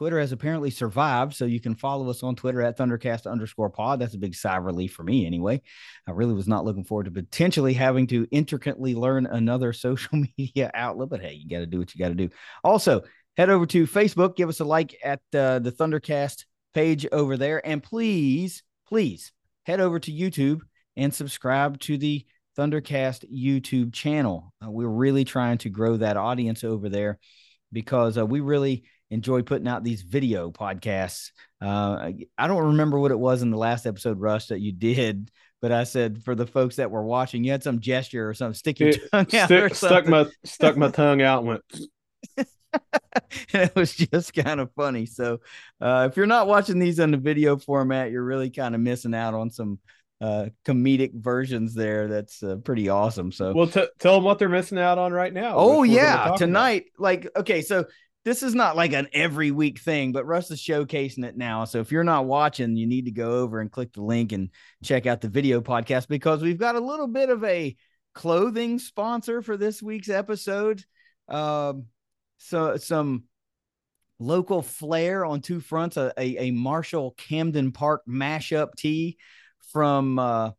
Twitter has apparently survived, so you can follow us on Twitter at Thundercast underscore pod. That's a big sigh of relief for me, anyway. I really was not looking forward to potentially having to intricately learn another social media outlet, but hey, you got to do what you got to do. Also, head over to Facebook, give us a like at uh, the Thundercast page over there, and please, please head over to YouTube and subscribe to the Thundercast YouTube channel. Uh, we're really trying to grow that audience over there because uh, we really enjoy putting out these video podcasts. Uh, I don't remember what it was in the last episode, Rush, that you did, but I said for the folks that were watching, you had some gesture or something, stick your It tongue out. or stuck my stuck my tongue out and went it was just kind of funny. So, uh, if you're not watching these in the video format, you're really kind of missing out on some uh, comedic versions there. That's uh, pretty awesome. So, well t- tell them what they're missing out on right now oh which we're gonna yeah, talk about. tonight. Like, okay, so this is not like an every week thing, but Russ is showcasing it now. So if you're not watching, you need to go over and click the link and check out the video podcast because we've got a little bit of a clothing sponsor for this week's episode. Um, so some local flair on two fronts, a, a, a Marshall Camden Park mashup tee from uh,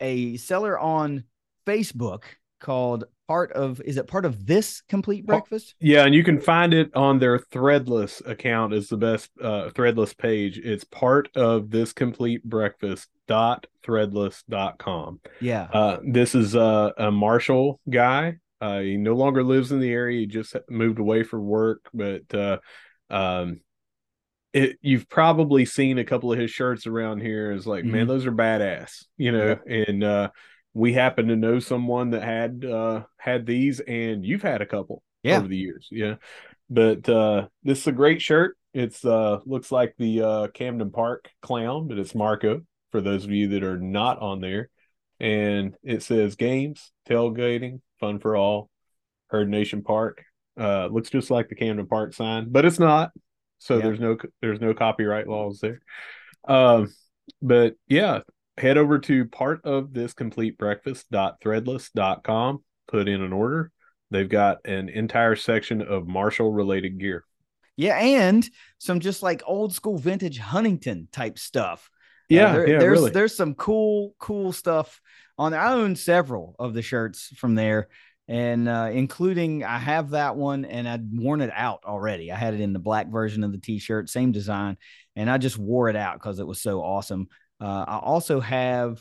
a seller on Facebook called part of is it part of this complete breakfast? yeah and you can find it on their threadless account is the best uh threadless page it's part of this complete breakfast dot threadless dot com Yeah. uh this is uh, a marshall guy uh he no longer lives in the area he just moved away for work but uh um it, you've probably seen a couple of his shirts around here. Is like, man, Mhm. those are badass, you know. And uh, we happen to know someone that had uh, had these, and you've had a couple Yeah. over the years, yeah. But uh, this is a great shirt. It's uh, looks like the uh, Camden Park clown, but it's Marco for those of you that are not on there. And it says games, tailgating, fun for all, Herd Nation Park. Uh, looks just like the Camden Park sign, but it's not. So Yeah. there's no there's no copyright laws there. Um, but yeah, head over to part of this complete breakfast.threadless.com, put in an order. They've got an entire section of Marshall related gear. Yeah, and some just like old school vintage Huntington type stuff. Uh, Yeah, there- yeah, there's really. there's some cool cool stuff on there. I own several of the shirts from there, and uh, including I have that one, and I'd worn it out already. I had it in the black version of the t-shirt, same design, and I just wore it out because it was so awesome. Uh, I also have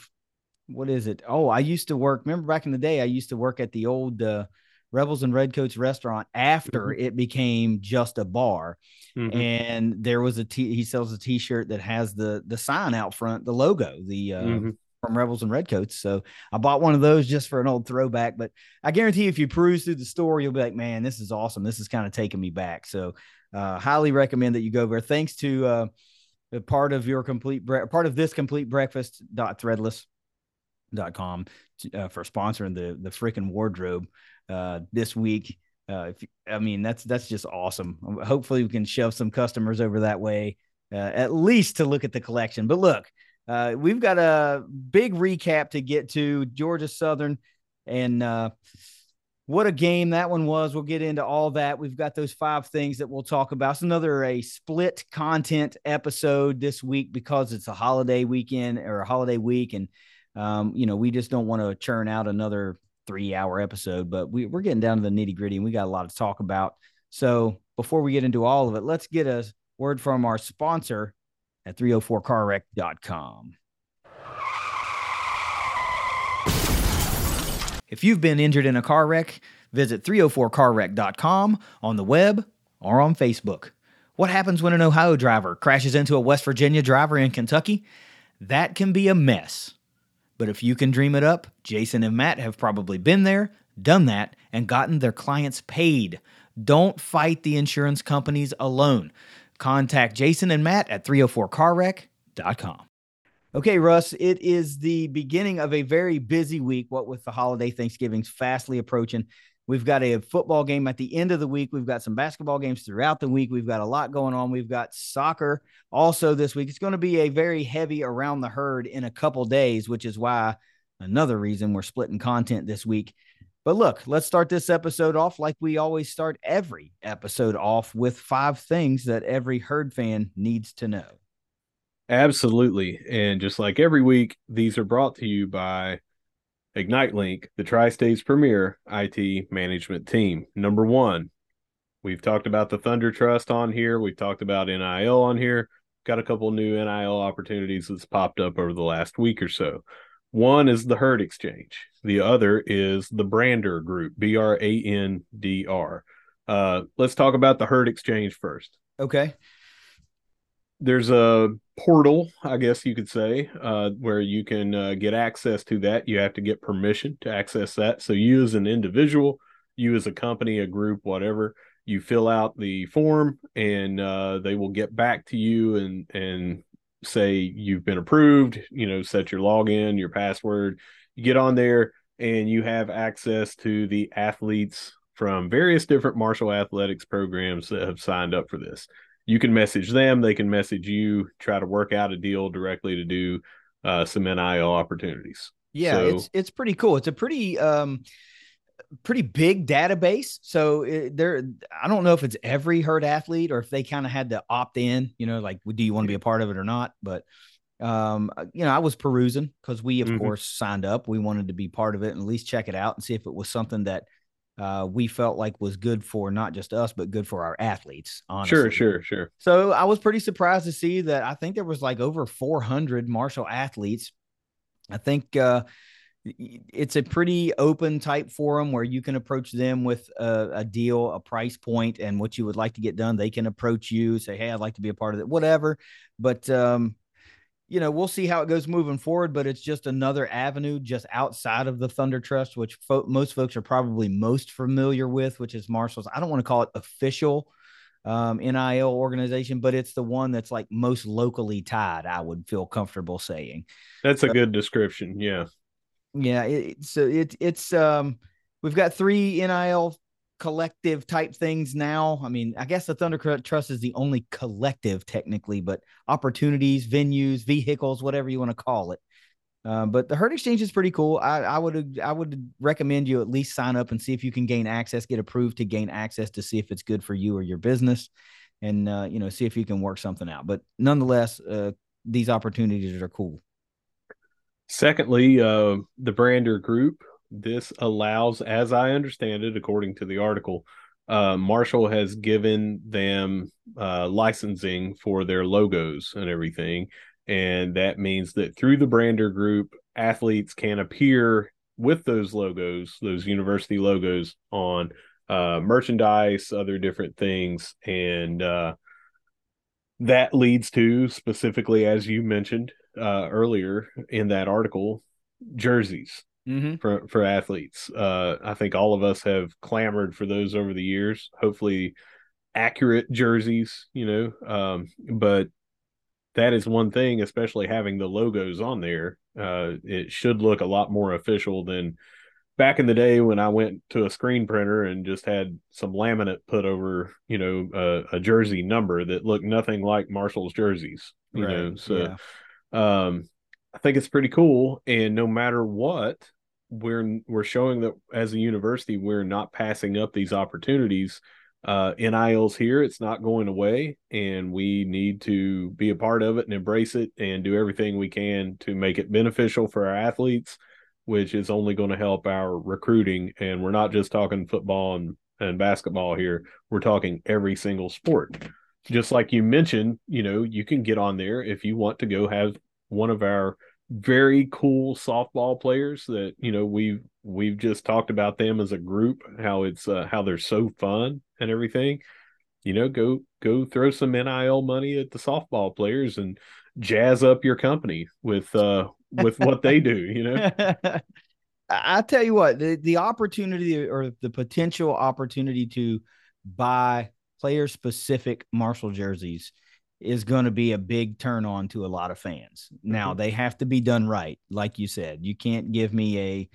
what is it? Oh, I used to work. Remember back in the day, I used to work at the old uh, Rebels and Redcoats restaurant after Mm-hmm. it became just a bar Mhm. and there was a t he sells a t-shirt that has the the sign out front the logo the uh Mhm. from rebels and redcoats so i bought one of those just for an old throwback but i guarantee if you peruse through the store you'll be like man this is awesome this is kind of taking me back so uh highly recommend that you go there thanks to uh part of your complete bre- part of this complete breakfast dot threadless dot com uh, for sponsoring the the freaking wardrobe uh this week. Uh if i mean that's that's just awesome. Hopefully we can shove some customers over that way uh, at least to look at the collection. But look uh we've got a big recap to get to georgia southern and uh what a game that one was. We'll get into all that. We've got those five things that we'll talk about. It's another a split content episode this week because it's a holiday weekend or a holiday week, and um, you know we just don't want to churn out another three hour episode. But we, we're getting down to the nitty gritty, and we got a lot to talk about. So before we get into all of it, let's get a word from our sponsor at 304carwreck.com. If you've been injured in a car wreck, visit 304carwreck.com on the web or on Facebook. What happens when an Ohio driver crashes into a West Virginia driver in Kentucky? That can be a mess. But if you can dream it up, Jason and Matt have probably been there, done that, and gotten their clients paid. Don't fight the insurance companies alone. contact Jason and Matt at 304carwreck.com. Okay, Russ, it is the beginning of a very busy week, what with the holiday Thanksgiving's fastly approaching. We've got a football game at the end of the week. We've got some basketball games throughout the week. We've got a lot going on. We've got soccer also this week. It's going to be a very heavy around the herd in a couple days, which is why another reason we're splitting content this week. But look, let's start this episode off like we always start every episode off with five things that every herd fan needs to know. Absolutely. And just like every week, these are brought to you by Ignite Link, the Tri State's premier IT management team. Number one, we've talked about the Thunder Trust on here. We've talked about NIL on here. Got a couple new NIL opportunities that's popped up over the last week or so. One is the Herd Exchange. The other is the Brandr Group, B R A N D R. Uh, let's talk about the Herd Exchange first. Okay there's a portal, I guess you could say, uh, where you can uh, get access to that. You have to get permission to access that. So you as an individual, you as a company, a group, whatever, you fill out the form, and uh, they will get back to you and and say you've been approved. You know, set your login, your password. You get on there, and you have access to the athletes from various different Marshall athletics programs that have signed up for this you can message them, they can message you, try to work out a deal directly to do uh, some NIL opportunities. Yeah, so, it's it's pretty cool. It's a pretty um pretty big database. So it, there, I don't know if it's every herd athlete or if they kind of had to opt in. You know, like do you want to be a part of it or not? But um, you know, I was perusing because we of mm-hmm. course signed up. We wanted to be part of it and at least check it out and see if it was something that uh, we felt like was good for not just us, but good for our athletes. Honestly. Sure, sure, sure. So I was pretty surprised to see that I think there was like over 400 Marshall athletes. I think uh, it's a pretty open type forum where you can approach them with a, a, deal, a price point, and what you would like to get done. They can approach you, say, "Hey, I'd like to be a part of it," whatever. But um, you know, we'll see how it goes moving forward, but it's just another avenue just outside of the Thunder Trust, which fo- most folks are probably most familiar with, which is Marshall's. I don't want to call it official um, NIL organization, but it's the one that's like most locally tied. I would feel comfortable saying. That's a good description. Yeah. Yeah. It, so it, it's, um, we've got three NIL collective type things now. I mean, I guess the Thunder Trust is the only collective technically, but opportunities, venues, vehicles, whatever you want to call it. Uh, but the herd exchange is pretty cool. I, I would I would recommend you at least sign up and see if you can gain access, get approved to gain access to see if it's good for you or your business, and uh, you know see if you can work something out. But nonetheless, uh, these opportunities are cool. Secondly, uh, the Brandr Group this allows, as I understand it, according to the article, uh, Marshall has given them uh, licensing for their logos and everything. And that means that through the Brandr group, athletes can appear with those logos, those university logos on uh, merchandise, other different things. And uh, that leads to specifically, as you mentioned uh, earlier in that article, jerseys mm-hmm. for for athletes. Uh, I think all of us have clamored for those over the years. Hopefully, accurate jerseys, you know. Um, but that is one thing, especially having the logos on there. Uh, it should look a lot more official than back in the day when I went to a screen printer and just had some laminate put over, you know, a, a jersey number that looked nothing like Marshall's jerseys. You right. know, so yeah. um, I think it's pretty cool. And no matter what, we're we're showing that as a university we're not passing up these opportunities. Uh NIL's here it's not going away and we need to be a part of it and embrace it and do everything we can to make it beneficial for our athletes which is only going to help our recruiting. And we're not just talking football and, and basketball here. We're talking every single sport. Just like you mentioned you know you can get on there if you want to go have one of our very cool softball players that you know we've we've just talked about them as a group how it's uh, how they're so fun and everything. You know go go throw some nil money at the softball players and jazz up your company with uh with what they do you know? I tell you what the, the opportunity or the potential opportunity to buy player specific Marshall jerseys is going to be a big turn on to a lot of fans. Now mm-hmm. they have to be done right, like you said. You can't give me a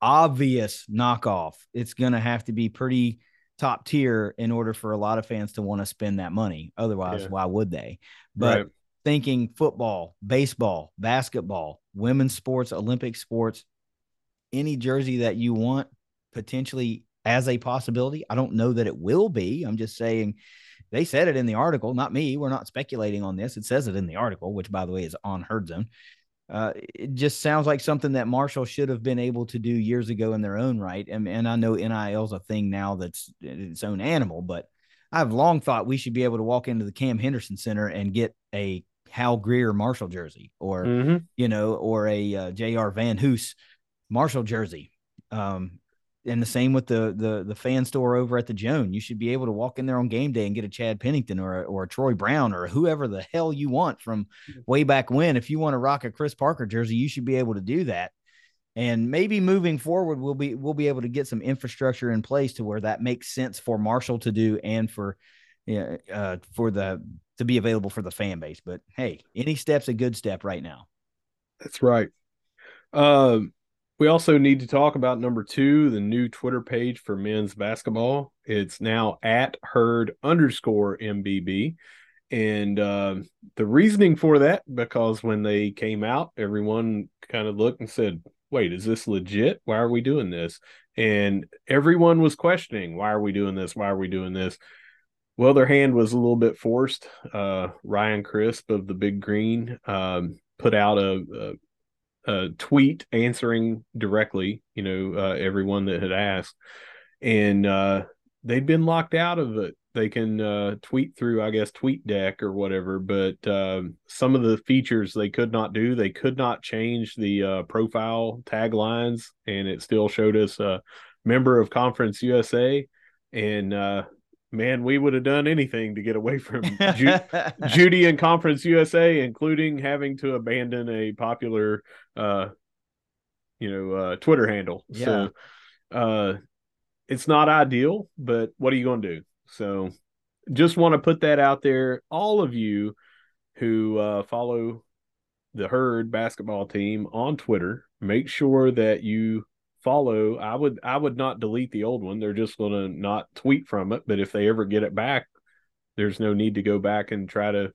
obvious knockoff. It's going to have to be pretty top tier in order for a lot of fans to want to spend that money. Otherwise, yeah. why would they? But right. thinking football, baseball, basketball, women's sports, Olympic sports, any jersey that you want potentially as a possibility. I don't know that it will be. I'm just saying they said it in the article, not me. We're not speculating on this. It says it in the article, which by the way is on Herd Zone. Uh, it just sounds like something that Marshall should have been able to do years ago in their own right. And, and I know NIL is a thing now that's its own animal, but I've long thought we should be able to walk into the Cam Henderson Center and get a Hal Greer Marshall jersey, or mm-hmm. you know, or a uh, J.R. VanHoose Marshall jersey. Um, and the same with the the the fan store over at the Joan. You should be able to walk in there on game day and get a Chad Pennington or a, or a Troy Brown or whoever the hell you want from mm-hmm. way back when. If you want to rock a Chris Parker jersey, you should be able to do that. And maybe moving forward, we'll be we'll be able to get some infrastructure in place to where that makes sense for Marshall to do and for yeah uh, for the to be available for the fan base. But hey, any step's a good step right now. That's right. Um, we also need to talk about number two, the new Twitter page for men's basketball. It's now at herd underscore MBB. And uh, the reasoning for that, because when they came out, everyone kind of looked and said, wait, is this legit? Why are we doing this? And everyone was questioning, why are we doing this? Why are we doing this? Well, their hand was a little bit forced. Uh, Ryan Crisp of the Big Green um, put out a, a tweet answering directly, you know, uh, everyone that had asked, and uh, they'd been locked out of it. They can uh, tweet through, I guess, TweetDeck or whatever, but um, some of the features they could not do. They could not change the uh, profile taglines, and it still showed us a member of Conference USA. And uh, man, we would have done anything to get away from Ju- Judy and Conference USA, including having to abandon a popular, uh, you know, uh, Twitter handle. Yeah. So, uh, it's not ideal, but what are you going to do? So, just want to put that out there. All of you who uh, follow the Herd basketball team on Twitter, make sure that you follow, I would I would not delete the old one. They're just going to not tweet from it. But if they ever get it back, there's no need to go back and try to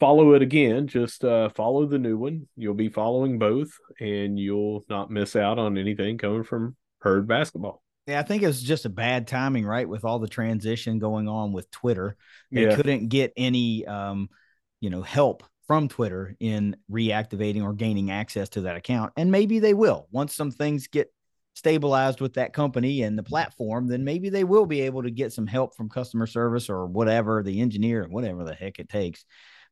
follow it again. Just uh, follow the new one. You'll be following both, and you'll not miss out on anything coming from Herd Basketball. Yeah, I think it was just a bad timing, right? With all the transition going on with Twitter, they yeah. couldn't get any, um, you know, help from Twitter in reactivating or gaining access to that account. And maybe they will once some things get stabilized with that company and the platform, then maybe they will be able to get some help from customer service or whatever, the engineer, whatever the heck it takes.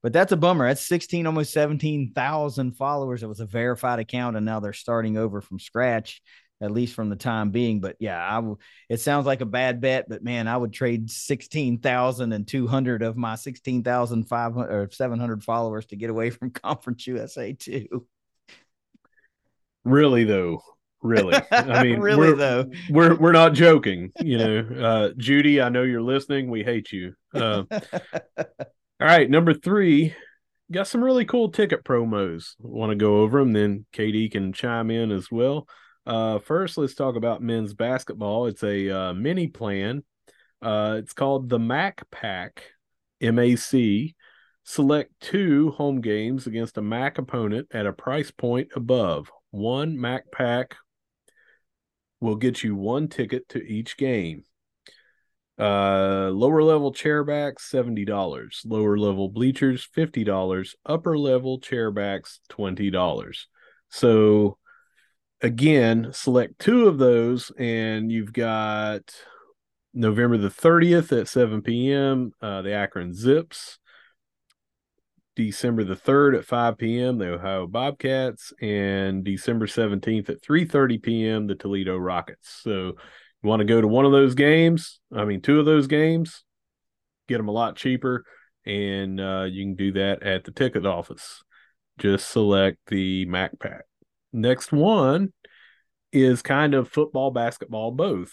But that's a bummer. That's 16, almost 17,000 followers. It was a verified account, and now they're starting over from scratch at least from the time being. But yeah, I w- it sounds like a bad bet, but man, I would trade 16,200 of my 16,500 or 700 followers to get away from Conference USA too. Really though, really. I mean, really we're, though, we're we're not joking. You know, uh, Judy, I know you're listening. We hate you. Uh, all right, number three, got some really cool ticket promos. Want to go over them? Then Katie can chime in as well. Uh, first, let's talk about men's basketball. It's a uh, mini plan. Uh, it's called the MAC Pack, MAC. Select two home games against a MAC opponent at a price point above. One MAC Pack will get you one ticket to each game. Uh, lower level chairbacks $70, lower level bleachers $50, upper level chairbacks $20. So again, select two of those, and you've got November the 30th at 7 p.m., uh, the Akron Zips. December the 3rd at 5 p.m., the Ohio Bobcats, and December 17th at 3:30 p.m., the Toledo Rockets. So you want to go to one of those games, I mean two of those games, get them a lot cheaper, and uh, you can do that at the ticket office. Just select the Mac Pack. Next one is kind of football, basketball, both.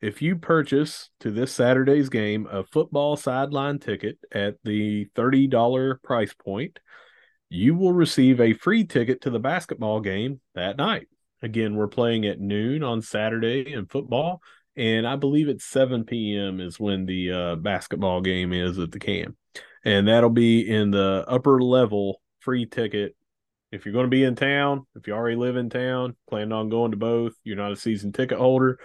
if you purchase to this Saturday's game a football sideline ticket at the $30 price point, you will receive a free ticket to the basketball game that night. Again, we're playing at noon on Saturday in football, and I believe it's 7 p.m. is when the uh, basketball game is at the Cam. And that'll be in the upper level free ticket. If you're going to be in town, if you already live in town, planning on going to both, you're not a season ticket holder,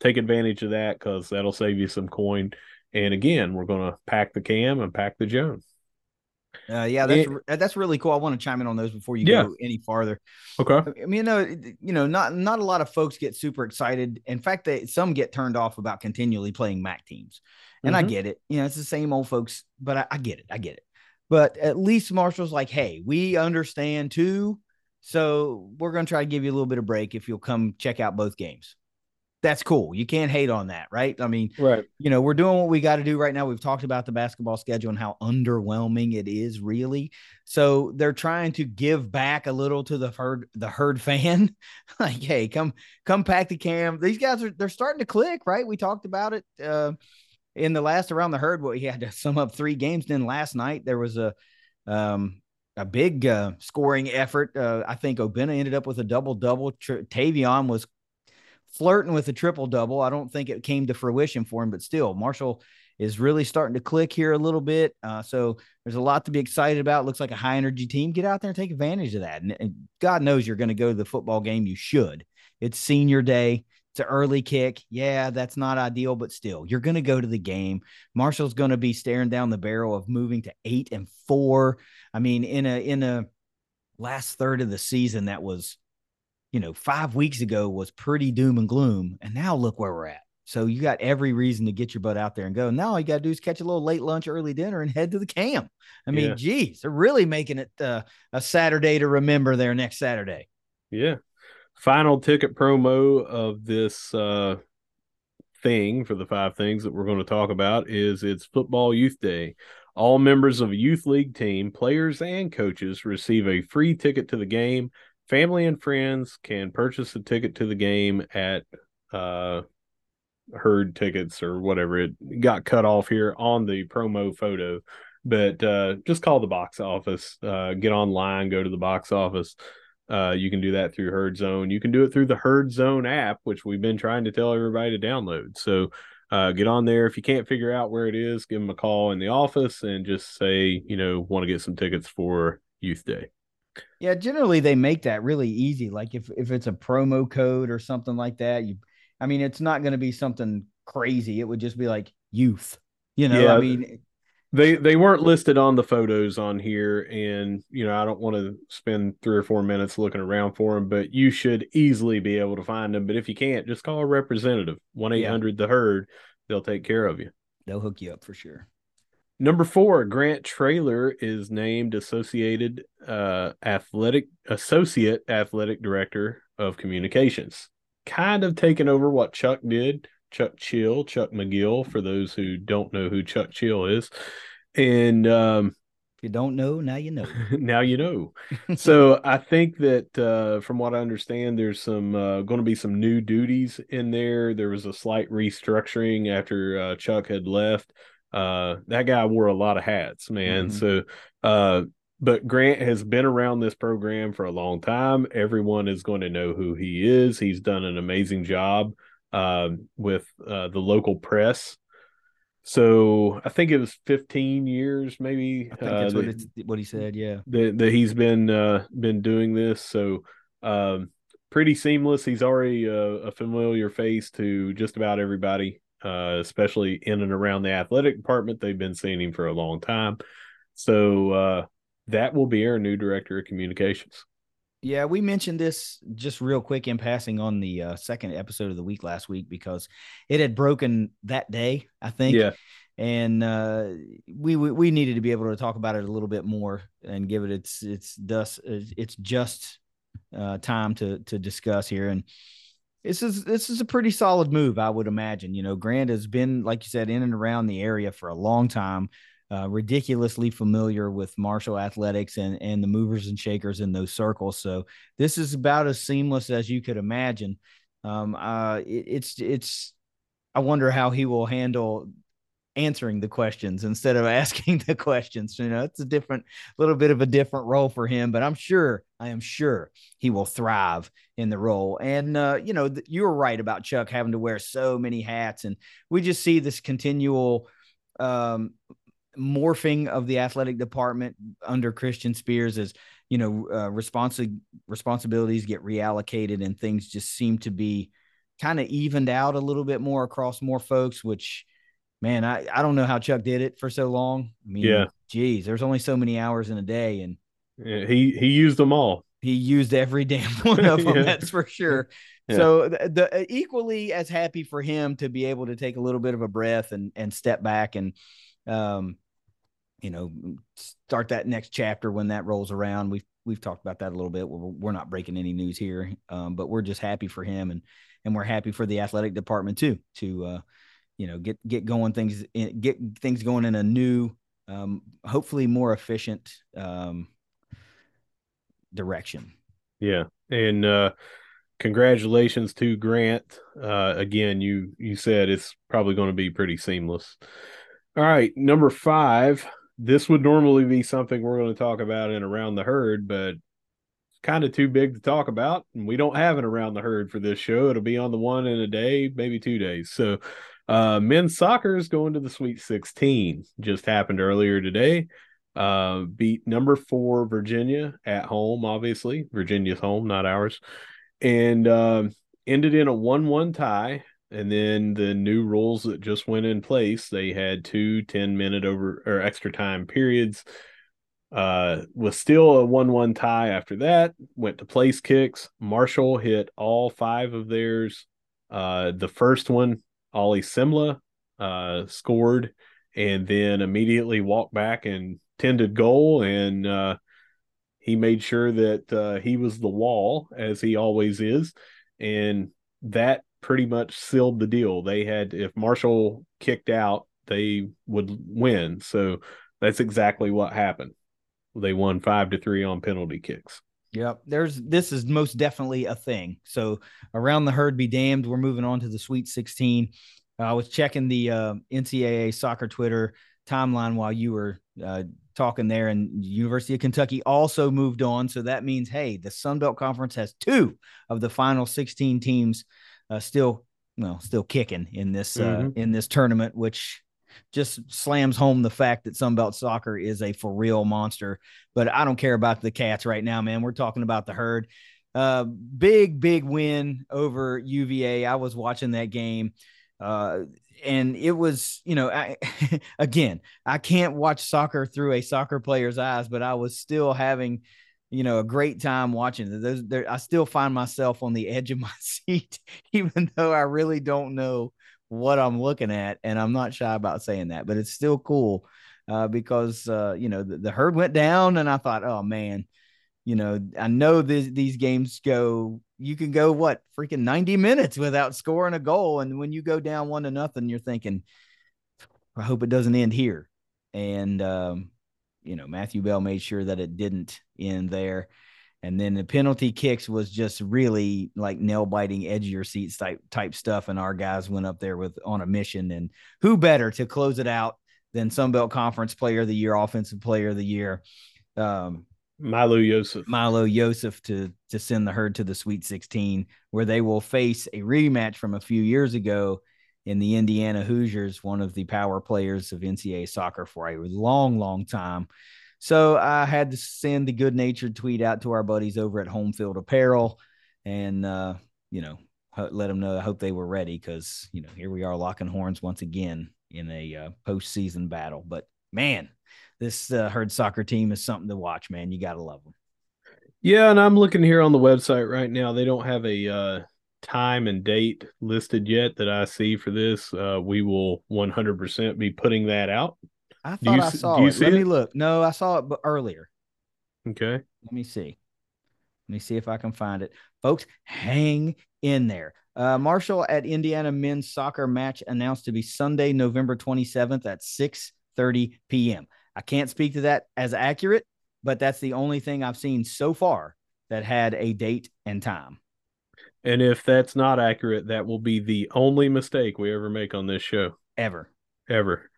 take advantage of that because that'll save you some coin. And again, we're going to pack the cam and pack the Jones. Uh, yeah, that's it, that's really cool. I want to chime in on those before you yeah. go any farther. Okay. I mean, you know, you know, not not a lot of folks get super excited. In fact, they some get turned off about continually playing MAC teams, and mm-hmm. I get it. You know, it's the same old folks, but I, I get it. I get it. But at least Marshall's like, hey, we understand too. So we're going to try to give you a little bit of break if you'll come check out both games that's cool. You can't hate on that, right? I mean, right. You know, we're doing what we got to do right now. We've talked about the basketball schedule and how underwhelming it is, really. So they're trying to give back a little to the herd, the herd fan. like, hey, come, come pack the cam. These guys are they're starting to click, right? We talked about it uh, in the last around the herd. What he had to sum up three games. Then last night there was a um a big uh, scoring effort. Uh, I think Obinna ended up with a double double. Taevion was flirting with a triple double. I don't think it came to fruition for him, but still, Marshall is really starting to click here a little bit. Uh, so there's a lot to be excited about. Looks like a high energy team. Get out there and take advantage of that. And, and God knows you're going to go to the football game. You should. It's senior day. It's an early kick. Yeah, that's not ideal, but still, you're going to go to the game. Marshall's going to be staring down the barrel of moving to eight and four. I mean, in a in a last third of the season that was you know, five weeks ago was pretty doom and gloom. And now look where we're at. So you got every reason to get your butt out there and go. Now all you got to do is catch a little late lunch, early dinner, and head to the Cam. I mean, yeah. geez, they're really making it uh, a Saturday to remember there next Saturday. Yeah. Final ticket promo of this uh, thing for the five things that we're going to talk about is it's Football Youth Day. All members of a youth league team, players and coaches receive a free ticket to the game. Family and friends can purchase a ticket to the game at uh herd tickets or whatever. It got cut off here on the promo photo but uh just call the box office uh get online go to the box office uh you can do that through herd zone you can do it through the herd zone app which we've been trying to tell everybody to download so uh, get on there if you can't figure out where it is give them a call in the office and just say you know want to get some tickets for youth day yeah, generally they make that really easy. Like if if it's a promo code or something like that, you I mean it's not going to be something crazy. It would just be like youth. You know, yeah, I mean they they weren't listed on the photos on here and you know, I don't want to spend 3 or 4 minutes looking around for them, but you should easily be able to find them, but if you can't, just call a representative. 1-800 the herd. They'll take care of you. They'll hook you up for sure. Number four, Grant Traylor is named Associated uh, Athletic Associate Athletic Director of Communications. Kind of taking over what Chuck did. Chuck Chill, Chuck McGill, for those who don't know who Chuck Chill is. And um, if you don't know, now you know. now you know. so I think that uh, from what I understand, there's some uh, going to be some new duties in there. There was a slight restructuring after uh, Chuck had left uh that guy wore a lot of hats man mm-hmm. so uh but grant has been around this program for a long time everyone is going to know who he is he's done an amazing job uh, with uh, the local press so i think it was 15 years maybe I think that's uh, what, what he said yeah that, that he's been uh been doing this so um pretty seamless he's already a, a familiar face to just about everybody uh, especially in and around the athletic department. They've been seeing him for a long time. So uh, that will be our new director of communications. Yeah, we mentioned this just real quick in passing on the uh, second episode of the week last week because it had broken that day, I think. Yeah. And uh, we, we, we needed to be able to talk about it a little bit more and give it its its dust it's just uh, time to to discuss here. And this is this is a pretty solid move, I would imagine. You know, Grant has been, like you said, in and around the area for a long time. Uh, ridiculously familiar with Marshall athletics and and the movers and shakers in those circles. So this is about as seamless as you could imagine. Um, uh, it, it's it's I wonder how he will handle answering the questions instead of asking the questions. You know, it's a different, little bit of a different role for him, but I'm sure, I am sure he will thrive in the role. And, uh, you know, th- you were right about Chuck having to wear so many hats. And we just see this continual, um, morphing of the athletic department under Christian Spears as you know uh, responsi- responsibilities get reallocated and things just seem to be kind of evened out a little bit more across more folks which man, I, I don't know how Chuck did it for so long. I mean, yeah, geez, there's only so many hours in a day, and yeah, he he used them all. He used every damn one of them. yeah. That's for sure. Yeah. So the, the, uh, equally as happy for him to be able to take a little bit of a breath and and step back and um you know start that next chapter when that rolls around. We've we've talked about that a little bit. We're, we're not breaking any news here, um, but we're just happy for him and and we're happy for the athletic department too to uh, you know get get going things get things going in a new um, hopefully more efficient um, direction. Yeah. And uh, congratulations to grant. Uh, again you you said it's probably going to be pretty seamless. All right number five this would normally be something we're going to talk about in around the herd but it's kind of too big to talk about and we don't have it around the herd for this show it'll be on the one in a day maybe two days so uh, men's soccer is going to the Sweet 16. Just happened earlier today. Uh, beat number four Virginia at home. Obviously, Virginia's home, not ours, and uh, ended in a one-one tie. And then the new rules that just went in place, they had two 10 minute over or extra time periods. Uh, was still a 1 1 tie after that. Went to place kicks. Marshall hit all five of theirs. Uh, the first one Ollie Semmle uh, scored and then immediately walked back and tended goal. And uh, he made sure that uh, he was the wall, as he always is. And that pretty much sealed the deal. They had, if Marshall kicked out, they would win. So that's exactly what happened. They won five to three on penalty kicks. Yep. There's this is most definitely a thing. So around the herd be damned. We're moving on to the Sweet 16. Uh, I was checking the uh, NCAA soccer Twitter timeline while you were uh, talking there, and University of Kentucky also moved on. So that means, hey, the Sun Belt Conference has two of the final 16 teams uh, still, well, still kicking in this uh, mm-hmm. in this tournament, which just slams home the fact that Sunbelt soccer is a for real monster. But I don't care about the cats right now, man. We're talking about the herd. Uh, big, big win over UVA. I was watching that game. Uh, and it was, you know, I, again, I can't watch soccer through a soccer player's eyes, but I was still having, you know, a great time watching. Those, there, I still find myself on the edge of my seat, even though I really don't know what I'm looking at, and I'm not shy about saying that, but it's still cool uh, because uh, you know the, the, herd went down, and I thought, oh man, you know, I know this, these games go. You can go what freaking 90 minutes without scoring a goal, and when you go down one to nothing, you're thinking, I hope it doesn't end here. And um, you know, Matthew Bell made sure that it didn't end there. And then the penalty kicks was just really like nail biting, edge of your seats type type stuff. And our guys went up there with on a mission. And who better to close it out than Sunbelt Conference Player of the Year, Offensive Player of the Year, um, Milo Yosef. Milo Yosef to to send the herd to the Sweet 16, where they will face a rematch from a few years ago in the Indiana Hoosiers, one of the power players of NCAA soccer for a long, long time. So I had to send the good natured tweet out to our buddies over at Home Field Apparel and, uh, you know, let them know I hope they were ready because, you know, here we are locking horns once again in a uh, postseason battle. But man, this uh, herd soccer team is something to watch, man. You got to love them. Yeah. And I'm looking here on the website right now. They don't have a, uh, time and date listed yet that I see for this. Uh, we will 100% be putting that out I thought you, I saw it. Let it? me look. No, I saw it earlier. Okay. Let me see. Let me see if I can find it. Folks, hang in there. Uh, Marshall at Indiana men's soccer match announced to be Sunday, November 27th at 6 30 p.m. I can't speak to that as accurate, but that's the only thing I've seen so far that had a date and time. And if that's not accurate, that will be the only mistake we ever make on this show. Ever. Ever.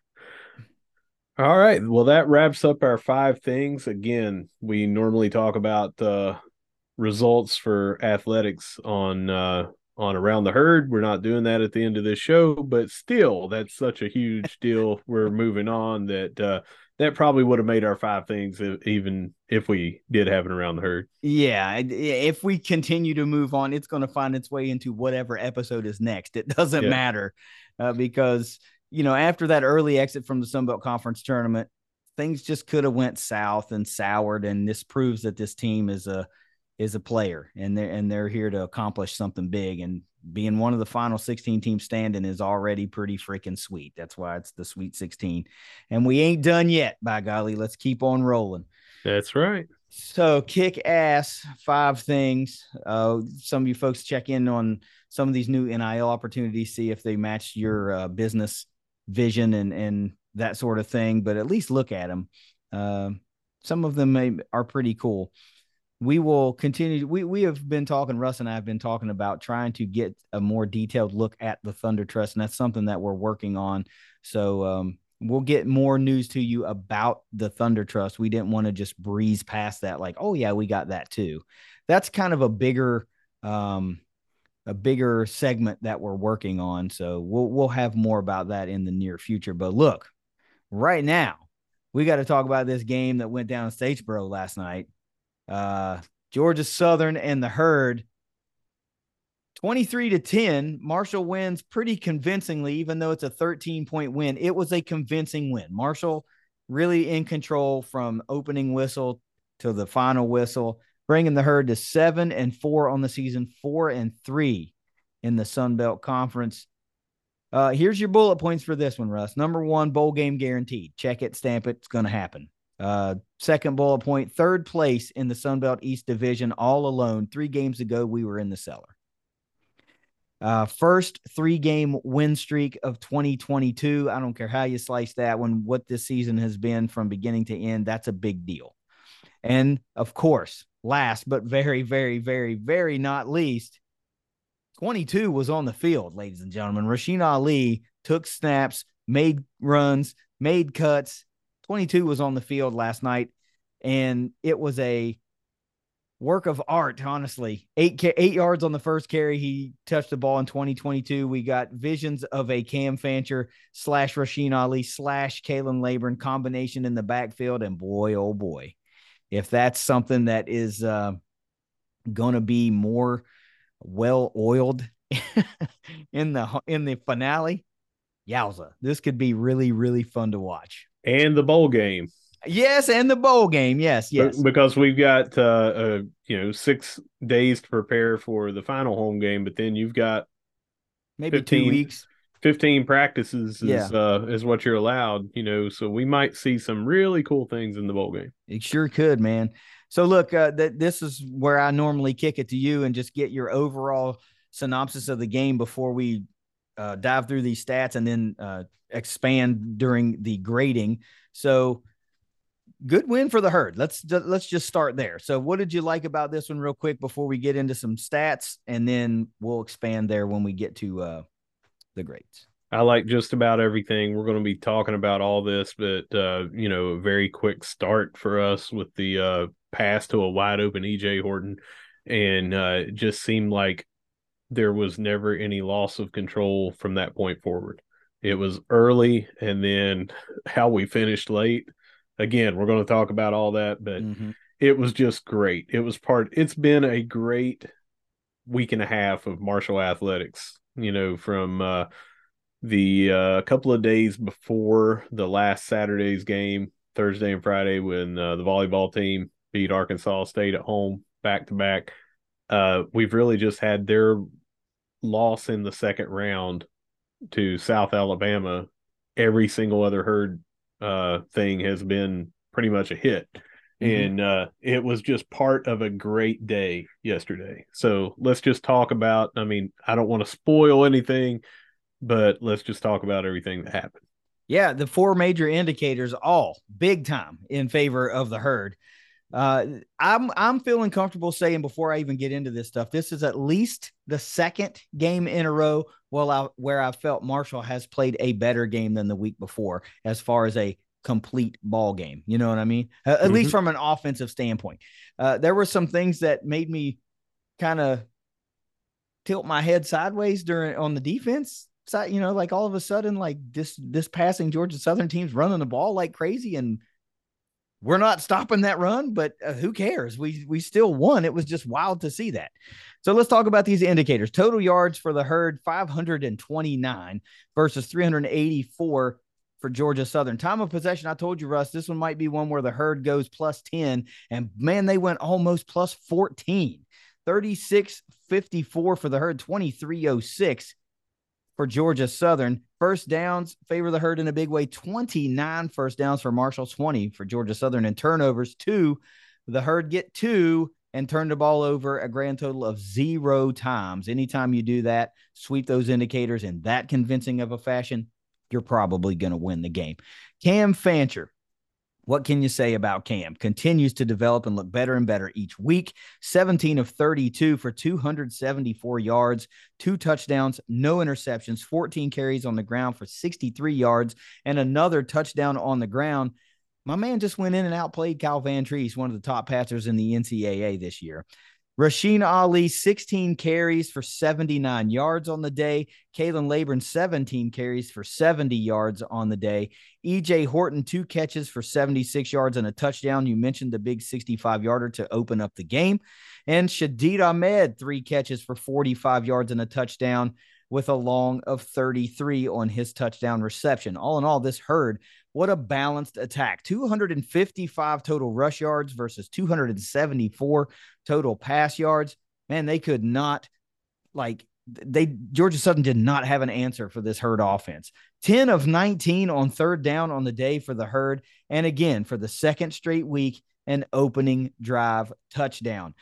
All right. Well, that wraps up our five things. Again, we normally talk about uh, results for athletics on uh, on around the herd. We're not doing that at the end of this show, but still, that's such a huge deal. We're moving on that uh, that probably would have made our five things even if we did have it around the herd. Yeah, if we continue to move on, it's going to find its way into whatever episode is next. It doesn't yeah. matter uh, because you know, after that early exit from the Sun Belt Conference tournament, things just could have went south and soured. And this proves that this team is a is a player and they're and they're here to accomplish something big. And being one of the final 16 teams standing is already pretty freaking sweet. That's why it's the sweet 16. And we ain't done yet, by golly. Let's keep on rolling. That's right. So kick ass five things. Uh, some of you folks check in on some of these new NIL opportunities, see if they match your uh, business vision and and that sort of thing, but at least look at them. Uh, some of them may, are pretty cool. We will continue. We we have been talking. Russ and I have been talking about trying to get a more detailed look at the Thunder Trust, and that's something that we're working on. So um, we'll get more news to you about the Thunder Trust. We didn't want to just breeze past that, like, oh yeah, we got that too. That's kind of a bigger um, a bigger segment that we're working on. So we'll we'll have more about that in the near future. But look, right now, we got to talk about this game that went down in Statesboro last night. Uh, Georgia Southern and the Herd. 23 to 10, Marshall wins pretty convincingly, even though it's a 13 point win. It was a convincing win. Marshall really in control from opening whistle to the final whistle bringing the herd to seven and four on the season, four and three in the Sun Belt Conference. Uh, here's your bullet points for this one, Russ. Number one, bowl game guaranteed. Check it, stamp it. It's going to happen. Uh, second bullet point, third place in the Sun Belt East Division all alone. Three games ago, we were in the cellar. Uh, first three game win streak of 2022. I don't care how you slice that one, what this season has been from beginning to end. That's a big deal. And of course, last but very, very, very, very not least, 22 was on the field, ladies and gentlemen. Rasheen Ali took snaps, made runs, made cuts. 22 was on the field last night, and it was a work of art, honestly. Eight eight yards on the first carry. He touched the ball in 2022. We got visions of a Cam Fancher slash Rasheen Ali slash Khalan Laborn combination in the backfield, and boy, oh boy, if that's something that is uh, going to be more well oiled in the in the finale, yowza, this could be really really fun to watch. And the bowl game. Yes, and the bowl game. Yes, yes. Because we've got uh, uh, you know six days to prepare for the final home game, but then you've got maybe 15, two weeks 15 practices is yeah. uh, is what you're allowed, you know. So we might see some really cool things in the bowl game. It sure could, man. So look, uh, that this is where I normally kick it to you and just get your overall synopsis of the game before we uh, dive through these stats and then uh, expand during the grading. So good win for the herd. Let's let's just start there. So what did you like about this one real quick before we get into some stats and then we'll expand there when we get to uh the grades. I like just about everything. We're going to be talking about all this, but uh, you know, a very quick start for us with the uh, pass to a wide open EJ Horton, and uh, it just seemed like there was never any loss of control from that point forward. It was early, and then how we finished late. Again, we're going to talk about all that, but mm-hmm. it was just great. It was part. It's been a great week and a half of Marshall athletics you know, from uh, the uh, couple of days before the last Saturday's game, Thursday and Friday, when uh, the volleyball team beat Arkansas State at home back to back. Uh, we've really just had their loss in the second round to South Alabama. Every single other herd uh, thing has been pretty much a hit. Mm-hmm. And uh, it was just part of a great day yesterday. So let's just talk about. I mean, I don't want to spoil anything, but let's just talk about everything that happened. Yeah, the four major indicators all big time in favor of the herd. Uh, I'm I'm feeling comfortable saying before I even get into this stuff, this is at least the second game in a row well I, where I felt Marshall has played a better game than the week before as far as a complete ball game. You know what I mean? Uh, at mm-hmm. least from an offensive standpoint. Uh, there were some things that made me kind of tilt my head sideways during on the defense side. You know, like all of a sudden, like this this passing Georgia Southern team's running the ball like crazy and we're not stopping that run, but uh, who cares? We we still won. It was just wild to see that. So let's talk about these indicators. Total yards for the herd 529 versus 384 for Georgia Southern. Time of possession, I told you, Russ, this one might be one where the herd goes plus 10. And man, they went almost plus 14. 36 54 for the herd, 2306 for Georgia Southern. First downs favor the herd in a big way 29 first downs for Marshall, 20 for Georgia Southern, and turnovers two. The herd get two and turn the ball over a grand total of zero times. Anytime you do that, sweep those indicators in that convincing of a fashion, you're probably going to win the game. Cam Fancher, what can you say about Cam? Continues to develop and look better and better each week. 17 of 32 for 274 yards, two touchdowns, no interceptions, 14 carries on the ground for 63 yards, and another touchdown on the ground. My man just went in and outplayed Kyle Vantrease, one of the top passers in the NCAA this year. Rasheen Ali, 16 carries for 79 yards on the day. Khalan Laborn, 17 carries for 70 yards on the day. EJ Horton, two catches for 76 yards and a touchdown. You mentioned the big 65 yarder to open up the game. And Shadeed Ahmed, three catches for 45 yards and a touchdown with a long of 33 on his touchdown reception. All in all, this herd what a balanced attack. 255 total rush yards versus 274 total pass yards. Man, they could not like they Georgia Southern did not have an answer for this herd offense. 10 of 19 on third down on the day for the herd. And again, for the second straight week, an opening drive touchdown.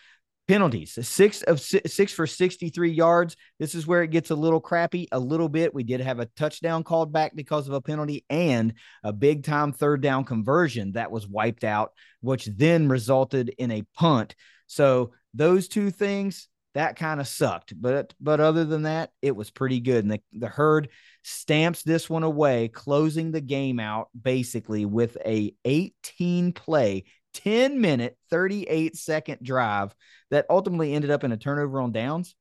Penalties, six of six for 63 yards. This is where it gets a little crappy, a little bit. We did have a touchdown called back because of a penalty and a big time third down conversion that was wiped out, which then resulted in a punt. So those two things that kind of sucked, but but other than that, it was pretty good. And the, the herd stamps this one away, closing the game out basically with a 18 play 10 minute, 38 second drive that ultimately ended up in a turnover on downs,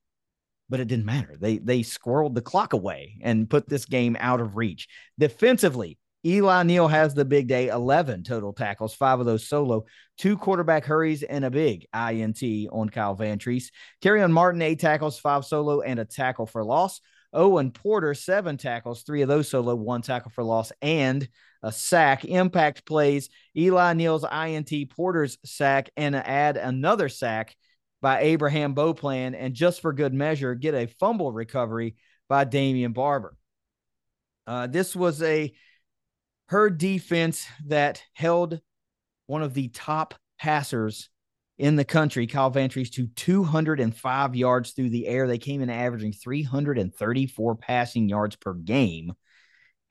but it didn't matter. They they squirreled the clock away and put this game out of reach. Defensively, Eli Neal has the big day 11 total tackles, five of those solo, two quarterback hurries, and a big INT on Kyle Vantrease. Kerrion Martin, eight tackles, five solo, and a tackle for loss. Owen Porter, seven tackles, three of those solo, one tackle for loss, and a sack. Impact plays Eli Neal's INT, Porter's sack, and add another sack by Abraham Beauplan. And just for good measure, get a fumble recovery by Damian Barber. Uh, this was a her defense that held one of the top passers in the country, Kyle Vantrease, to 205 yards through the air. They came in averaging 334 passing yards per game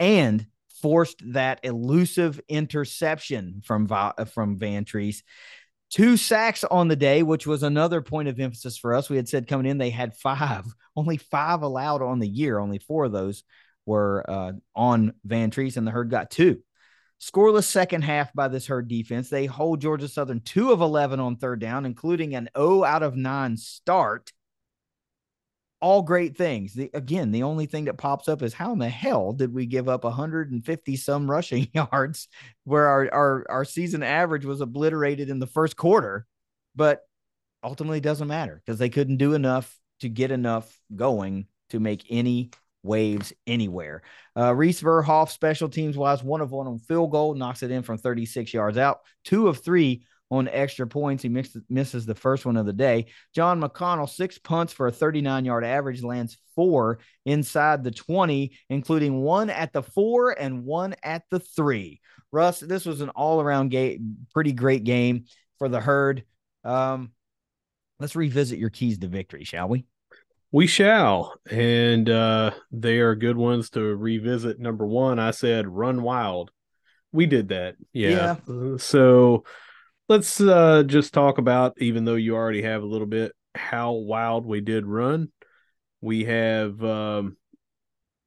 and forced that elusive interception from, from Vantrease. Two sacks on the day, which was another point of emphasis for us. We had said coming in, they had five, only five allowed on the year. Only four of those were uh, on Vantrease, and the herd got two. Scoreless second half by this herd defense. They hold Georgia Southern two of 11 on third down, including an O out of nine start. All great things. The, again, the only thing that pops up is how in the hell did we give up 150 some rushing yards where our, our, our season average was obliterated in the first quarter? But ultimately doesn't matter because they couldn't do enough to get enough going to make any waves anywhere. Uh, Rece Verhoff, special teams wise, one of one on field goal, knocks it in from 36 yards out, two of three on extra points. He mixed, misses the first one of the day. John McConnell, six punts for a 39 yard average, lands four inside the 20, including one at the four and one at the three. Russ, this was an all around game, pretty great game for the herd. Um, let's revisit your keys to victory, shall we? We shall. And uh, they are good ones to revisit. Number one, I said run wild. We did that. Yeah. yeah. So let's uh, just talk about, even though you already have a little bit, how wild we did run. We have um,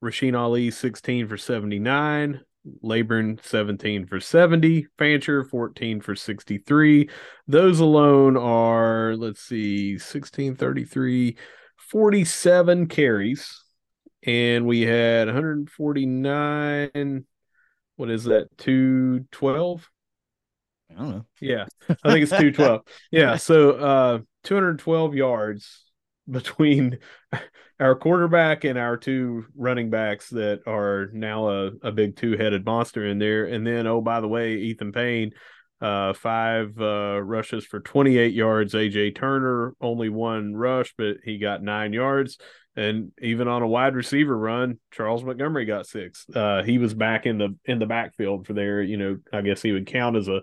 Rasheen Ali 16 for 79, Laborn 17 for 70, Fancher 14 for 63. Those alone are, let's see, 16, 33, 47 carries. And we had 149. What is that? 212? I don't know. Yeah, I think it's 212. yeah, so uh 212 yards between our quarterback and our two running backs that are now a, a big two-headed monster in there. And then, oh, by the way, Ethan Payne, uh, five uh, rushes for 28 yards. AJ Turner only one rush, but he got nine yards. And even on a wide receiver run, Charles Montgomery got six. Uh, he was back in the in the backfield for there. You know, I guess he would count as a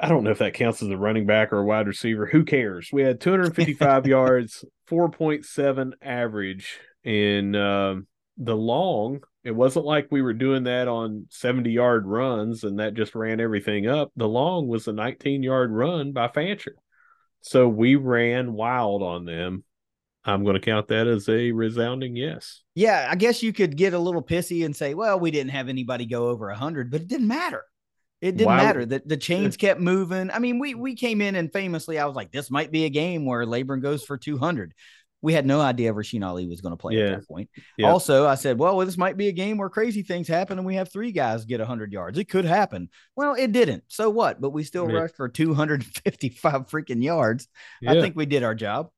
I don't know if that counts as a running back or a wide receiver. Who cares? We had 255 yards, 4.7 average in um, the long. It wasn't like we were doing that on 70 yard runs and that just ran everything up. The long was a 19 yard run by Fancher. So we ran wild on them. I'm going to count that as a resounding yes. Yeah, I guess you could get a little pissy and say, well, we didn't have anybody go over 100, but it didn't matter. It didn't Why? matter that the chains kept moving. I mean, we we came in and famously, I was like, this might be a game where Laborn goes for 200. We had no idea Rasheen Ali was going to play yeah. at that point. Yeah. Also, I said, well, this might be a game where crazy things happen and we have three guys get 100 yards. It could happen. Well, it didn't. So what? But we still yeah. rushed for 255 freaking yards. I think we did our job.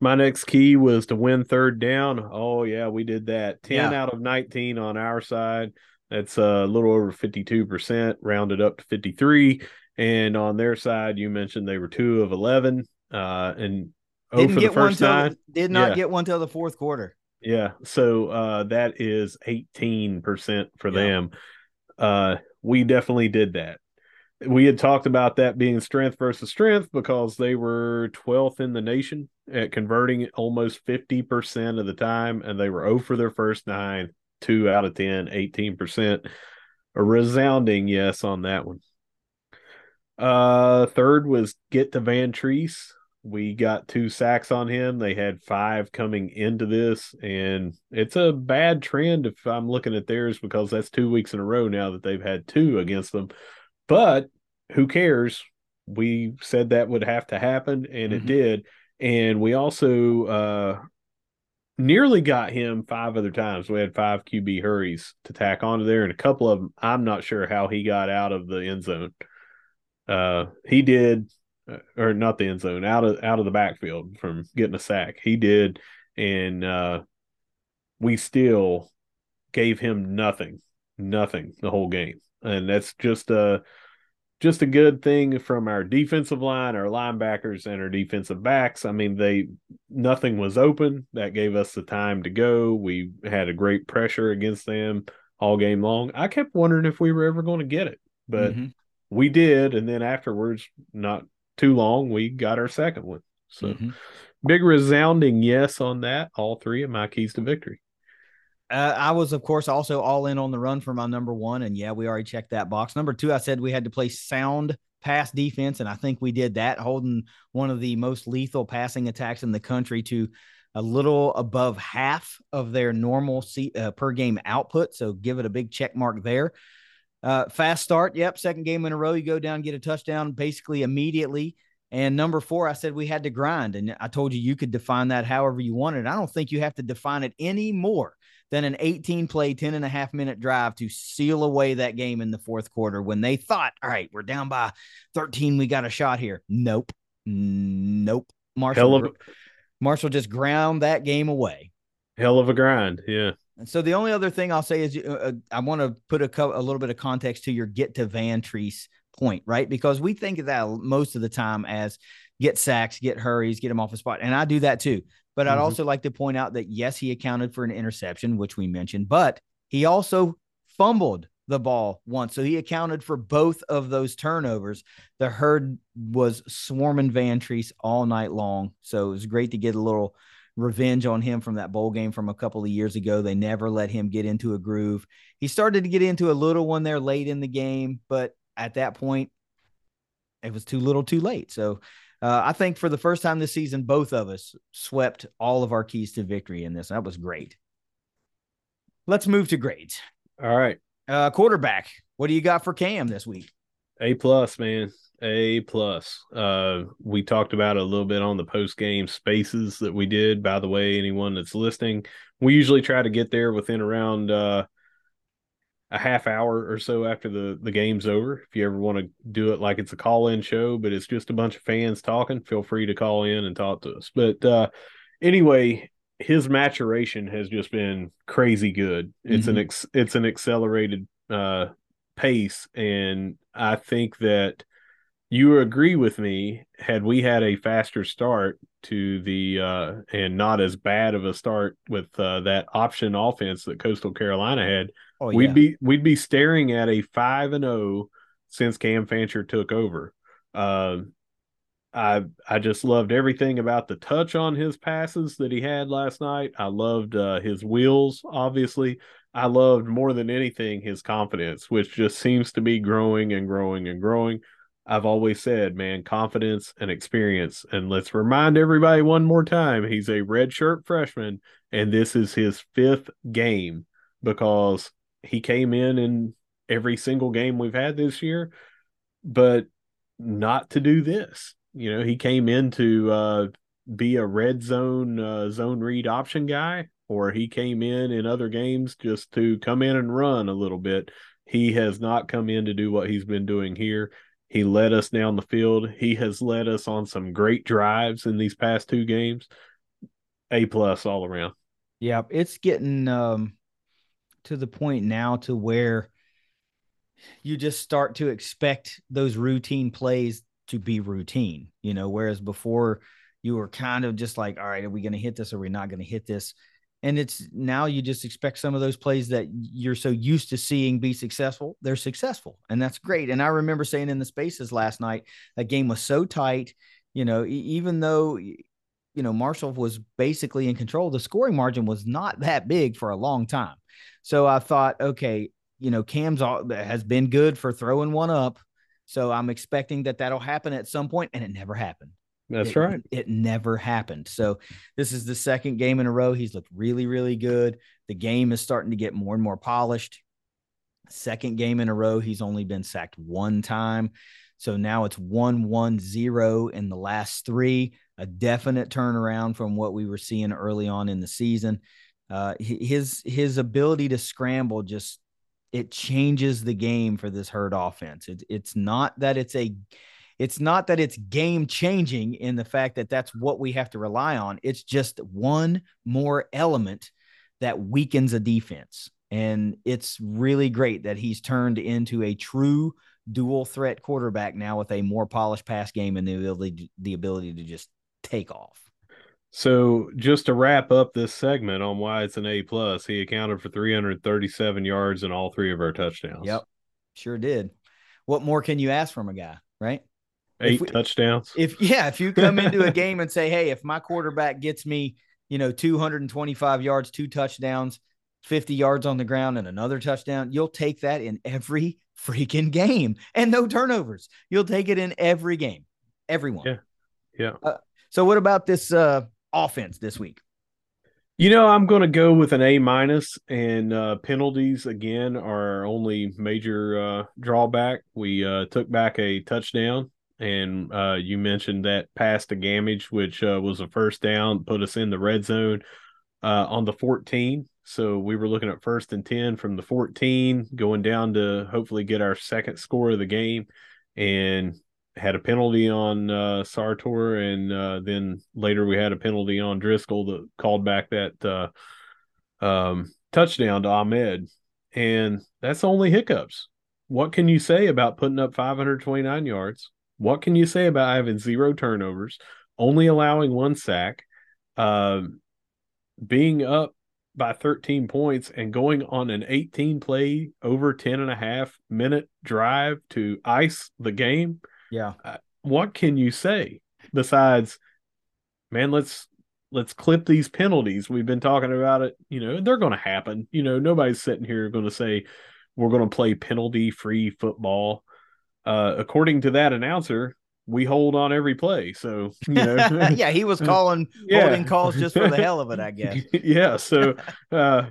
My next key was to win third down. Oh, yeah, we did that. 10 out of 19 on our side. That's a little over 52%, rounded up to 53. And on their side, you mentioned they were two of 11. Uh, and oh, Didn't for the first nine. Did not yeah. get one till the fourth quarter. Yeah. So uh, that is 18% for yeah. them. Uh, we definitely did that. We had talked about that being strength versus strength because they were 12th in the nation at converting almost 50% of the time, and they were 0 for their first nine two out of 10, 18%. A resounding yes on that one. Uh, third was get to Vantrease. We got two sacks on him. They had five coming into this, and it's a bad trend if I'm looking at theirs because that's two weeks in a row now that they've had two against them. But who cares? We said that would have to happen, and mm-hmm. it did. And we also uh, nearly got him five other times. We had five QB hurries to tack onto there, and a couple of them, I'm not sure how he got out of the end zone. Uh, he did, uh, or not the end zone, out of out of the backfield from getting a sack. He did, and uh, we still gave him nothing, nothing the whole game, and that's just uh just a good thing from our defensive line, our linebackers, and our defensive backs. I mean, they nothing was open. That gave us the time to go. We had a great pressure against them all game long. I kept wondering if we were ever going to get it, but mm-hmm. we did. And then afterwards, not too long, we got our second one. So mm-hmm. big resounding yes on that. All three of my keys to victory. Uh, I was, of course, also all in on the run for my number one. And yeah, we already checked that box. Number two, I said we had to play sound pass defense. And I think we did that, holding one of the most lethal passing attacks in the country to a little above half of their normal uh, per game output. So give it a big check mark there. Uh, fast start. Yep. Second game in a row. You go down, get a touchdown basically immediately. And number four, I said we had to grind. And I told you you could define that however you wanted. I don't think you have to define it anymore than an 18 play, 10 and a half minute drive to seal away that game in the fourth quarter when they thought, all right, we're down by 13. We got a shot here. Nope. Nope. Marshall, of, Marshall just ground that game away. Hell of a grind. Yeah. And so the only other thing I'll say is uh, uh I want to put a, co- a little bit of context to your get to Vantrease point, right? Because we think of that most of the time as get sacks, get hurries, get him off the spot. And I do that too. But mm-hmm. I'd also like to point out that yes, he accounted for an interception, which we mentioned, but he also fumbled the ball once. So he accounted for both of those turnovers. The herd was swarming Vantrease all night long. So it was great to get a little revenge on him from that bowl game from a couple of years ago. They never let him get into a groove. He started to get into a little one there late in the game, but at that point, it was too little, too late. So uh, I think for the first time this season, both of us swept all of our keys to victory in this. That was great. Let's move to grades. All right. Uh, quarterback, what do you got for Cam this week? A plus, man. A plus. Uh, we talked about a little bit on the post game spaces that we did. By the way, anyone that's listening, we usually try to get there within around uh, a half hour or so after the the game's over. If you ever want to do it like it's a call in show, but it's just a bunch of fans talking, feel free to call in and talk to us. But uh, anyway, his maturation has just been crazy good. It's mm-hmm. an ex, it's an accelerated uh, pace, and I think that you agree with me. Had we had a faster start to the uh, and not as bad of a start with uh, that option offense that Coastal Carolina had, oh, yeah. we'd be we'd be staring at a five and zero oh since Cam Fancher took over. Uh, I I just loved everything about the touch on his passes that he had last night. I loved uh, his wheels, obviously. I loved more than anything his confidence, which just seems to be growing and growing and growing. I've always said, man, confidence and experience. And let's remind everybody one more time he's a redshirt freshman, and this is his fifth game because he came in in every single game we've had this year, but not to do this. You know, he came in to uh, be a red zone, uh, zone read option guy, or he came in in other games just to come in and run a little bit. He has not come in to do what he's been doing here. He led us down the field. He has led us on some great drives in these past two games. A plus all around. Yeah, it's getting um, to the point now to where you just start to expect those routine plays to be routine, you know, whereas before you were kind of just like, all right, are we going to hit this or are we not going to hit this? And it's now you just expect some of those plays that you're so used to seeing be successful they're successful and that's great and i remember saying in the spaces last night that game was so tight you know even though you know marshall was basically in control the scoring margin was not that big for a long time. So i thought okay you know cam's all, uh, has been good for throwing one up so i'm expecting that that'll happen at some point and it never happened that's it, right. It never happened. So this is the second game in a row. He's looked really, really good. The game is starting to get more and more polished. Second game in a row, he's only been sacked one time. So now it's 1 1 0 in the last three, a definite turnaround from what we were seeing early on in the season. Uh, his his ability to scramble just it changes the game for this herd offense. It, it's not that it's a it's not that it's game changing in the fact that that's what we have to rely on. It's just one more element that weakens a defense. And it's really great that he's turned into a true dual threat quarterback now with a more polished pass game and the ability the ability to just take off. So just to wrap up this segment on why it's an A plus, he accounted for 337 yards in all three of our touchdowns. Yep. Sure did. What more can you ask from a guy, right? Eight we, touchdowns. If yeah, if you come into a game and say, "Hey, if my quarterback gets me, you know, 225 yards, two touchdowns, 50 yards on the ground and another touchdown, you'll take that in every freaking game and no turnovers. You'll take it in every game. Everyone. Yeah. Yeah. Uh, so what about this uh offense this week? You know, I'm going to go with an A minus, and uh, penalties again are our only major uh, drawback. We uh, took back a touchdown and uh, you mentioned that pass to Gammage, which uh, was a first down, put us in the red zone uh, on the 14. So we were looking at first and 10 from the 14, going down to hopefully get our second score of the game, and had a penalty on uh, Sartor, and uh, then later we had a penalty on Driskell that called back that uh, um, touchdown to Ahmed, and that's only hiccups. What can you say about putting up 529 yards? What can you say about having zero turnovers, only allowing one sack, uh, being up by 13 points and going on an 18 play over 10 and a half minute drive to ice the game? Yeah. Uh, what can you say besides, man, let's let's clip these penalties. We've been talking about it. You know, they're going to happen. You know, nobody's sitting here going to say we're going to play penalty free football. Uh, according to that announcer, we hold on every play. So, you know, yeah, he was calling yeah. holding calls just for the hell of it, I guess. yeah. So, uh,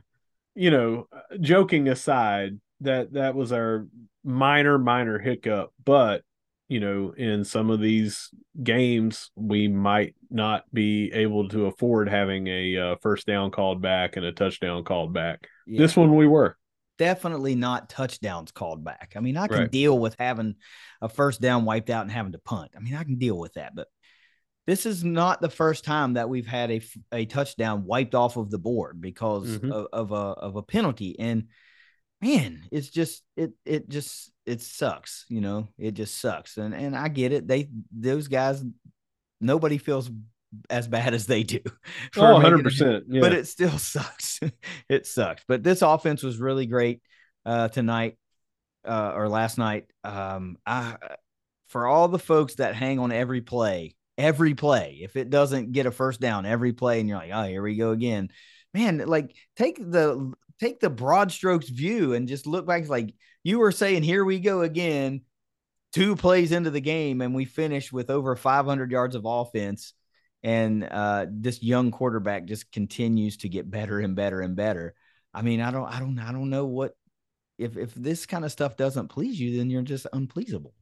you know, joking aside, that that was our minor, minor hiccup. But, you know, in some of these games, we might not be able to afford having a uh, first down called back and a touchdown called back. Yeah. This one we were definitely not touchdowns called back. I mean, I can right. deal with having a first down wiped out and having to punt. I mean, I can deal with that, but this is not the first time that we've had a, a touchdown wiped off of the board because mm-hmm. of, of a of a penalty. And man, it's just it it just it sucks, you know. It just sucks. And and I get it. They those guys nobody feels as bad as they do. Oh, 100%. Yeah. But it still sucks. it sucks. But this offense was really great uh, tonight uh, or last night. Um, I, for all the folks that hang on every play, every play, if it doesn't get a first down every play, and you're like, oh, here we go again, man, like take the take the broad strokes view and just look back like you were saying, here we go again. Two plays into the game, and we finish with over 500 yards of offense and uh, this young quarterback just continues to get better and better and better. I mean, I don't, I don't, I don't know what if if this kind of stuff doesn't please you, then you're just unpleasable.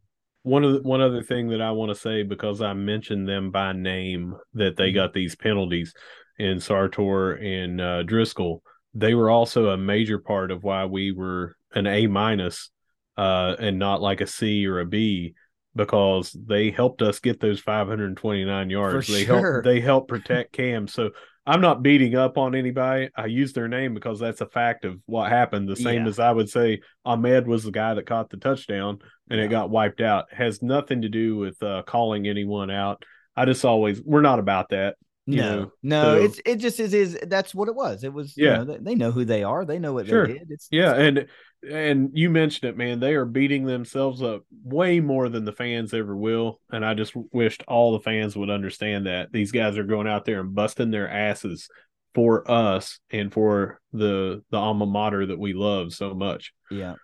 One of the, one other thing that I want to say because I mentioned them by name that they mm-hmm. got these penalties in Sartor and uh, Driskell. They were also a major part of why we were an A minus uh, and not like a C or a B because they helped us get those 529 yards. For they sure. helped they helped protect Cam. So I'm not beating up on anybody. I use their name because that's a fact of what happened. The same yeah. as I would say Ahmed was the guy that caught the touchdown and yeah. it got wiped out. It has nothing to do with uh, calling anyone out. I just always we're not about that. No, know, no, so. it's it just is is that's what it was. It was yeah. You know, they know who they are. They know what sure. they did. It's yeah, it's, and and you mentioned it, man. They are beating themselves up way more than the fans ever will. And I just wished all the fans would understand that these guys are going out there and busting their asses for us and for the the alma mater that we love so much. Yeah.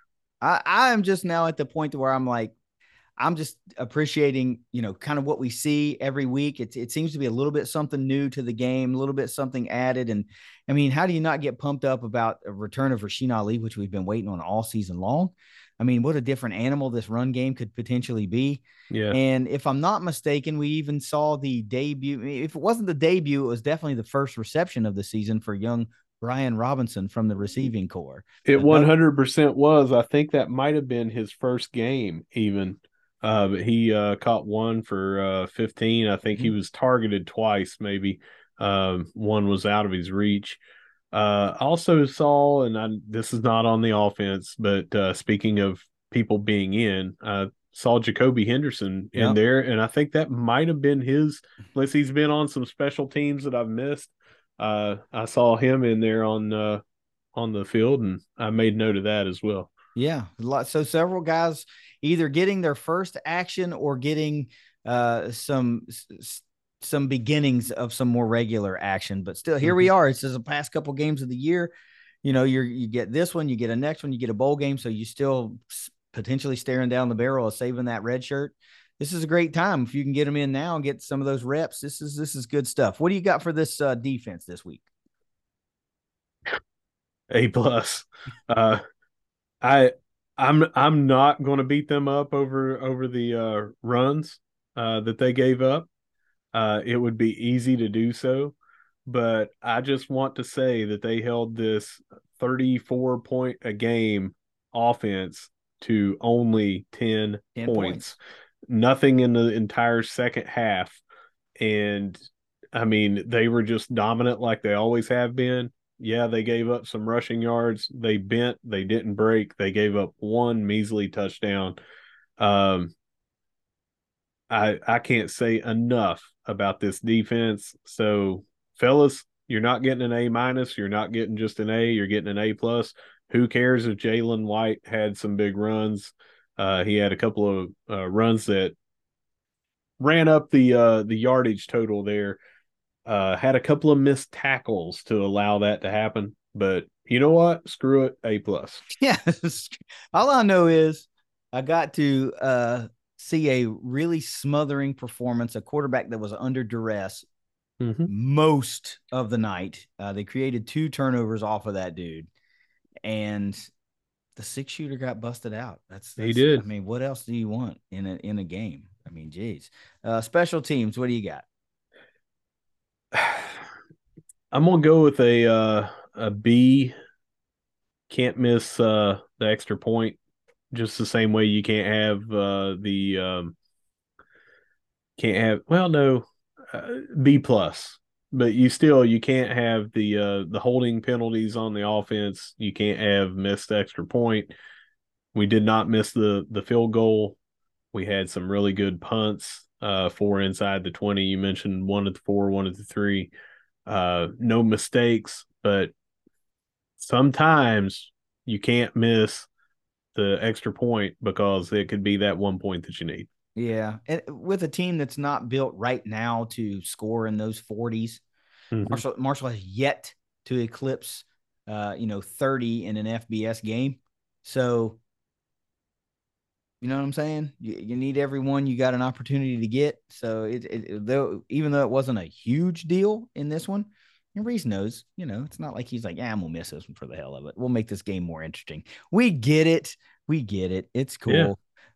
I, I am just now at the point where I'm like, I'm just appreciating, you know, kind of what we see every week. It, it seems to be a little bit something new to the game, a little bit something added. And I mean, how do you not get pumped up about a return of Rasheen Ali, which we've been waiting on all season long? I mean, what a different animal this run game could potentially be. Yeah. And if I'm not mistaken, we even saw the debut. If it wasn't the debut, it was definitely the first reception of the season for young Brian Robinson from the receiving corps. It 100% was. I think that might have been his first game, even. Uh, but he uh, caught one for uh, 15. I think mm-hmm. he was targeted twice, maybe. Um, one was out of his reach. Uh, also saw, and I, this is not on the offense, but uh, speaking of people being in, I saw Jacoby Henderson in there, and I think that might have been his. Unless he's been on some special teams that I've missed, uh, I saw him in there on uh, on the field, and I made note of that as well. Yeah, so several guys either getting their first action or getting uh, some some beginnings of some more regular action. But still, here mm-hmm. we are. It's just the past couple games of the year. You know, you you get this one, you get a next one, you get a bowl game, so you still potentially staring down the barrel of saving that red shirt. This is a great time if you can get them in now and get some of those reps. This is this is good stuff. What do you got for this uh, defense this week? A plus. Uh, I I'm I'm not going to beat them up over over the uh, runs uh, that they gave up. Uh, it would be easy to do so, but I just want to say that they held this 34 point a game offense to only 10, 10 points. points. Nothing in the entire second half. And I mean, they were just dominant like they always have been yeah, they gave up some rushing yards. They bent, they didn't break. They gave up one measly touchdown. Um, I I can't say enough about this defense. So, fellas, you're not getting an A minus. You're not getting just an A. You're getting an A plus. Who cares if Jalen White had some big runs? Uh, he had a couple of uh, runs that ran up the uh, the yardage total there uh, had a couple of missed tackles to allow that to happen, but you know what? Screw it. A plus. Yeah. All I know is I got to uh, see a really smothering performance, a quarterback that was under duress mm-hmm. most of the night. Uh, they created two turnovers off of that dude, and the six shooter got busted out. That's, that's he did. I mean, what else do you want in a in a game? I mean, geez. Uh, special teams. What do you got? I'm gonna go with a uh, a B. Can't miss uh, the extra point. Just the same way you can't have uh, the um, can't have. Well, no, uh, B plus. But you still you can't have the uh, the holding penalties on the offense. You can't have missed extra point. We did not miss the the field goal. We had some really good punts. Uh, four inside the twenty. You mentioned one at the four, one at the three uh, no mistakes, but sometimes you can't miss the extra point because it could be that one point that you need. Yeah. And with a team that's not built right now to score in those 40s, mm-hmm. Marshall Marshall has yet to eclipse uh, you know, 30 in an FBS game. So you know what I'm saying? You, you need everyone you got an opportunity to get. So it, it, though even though it wasn't a huge deal in this one, and Rece knows, you know, it's not like he's like, yeah, we'll miss this one for the hell of it. We'll make this game more interesting. We get it. We get it. It's cool. Yeah.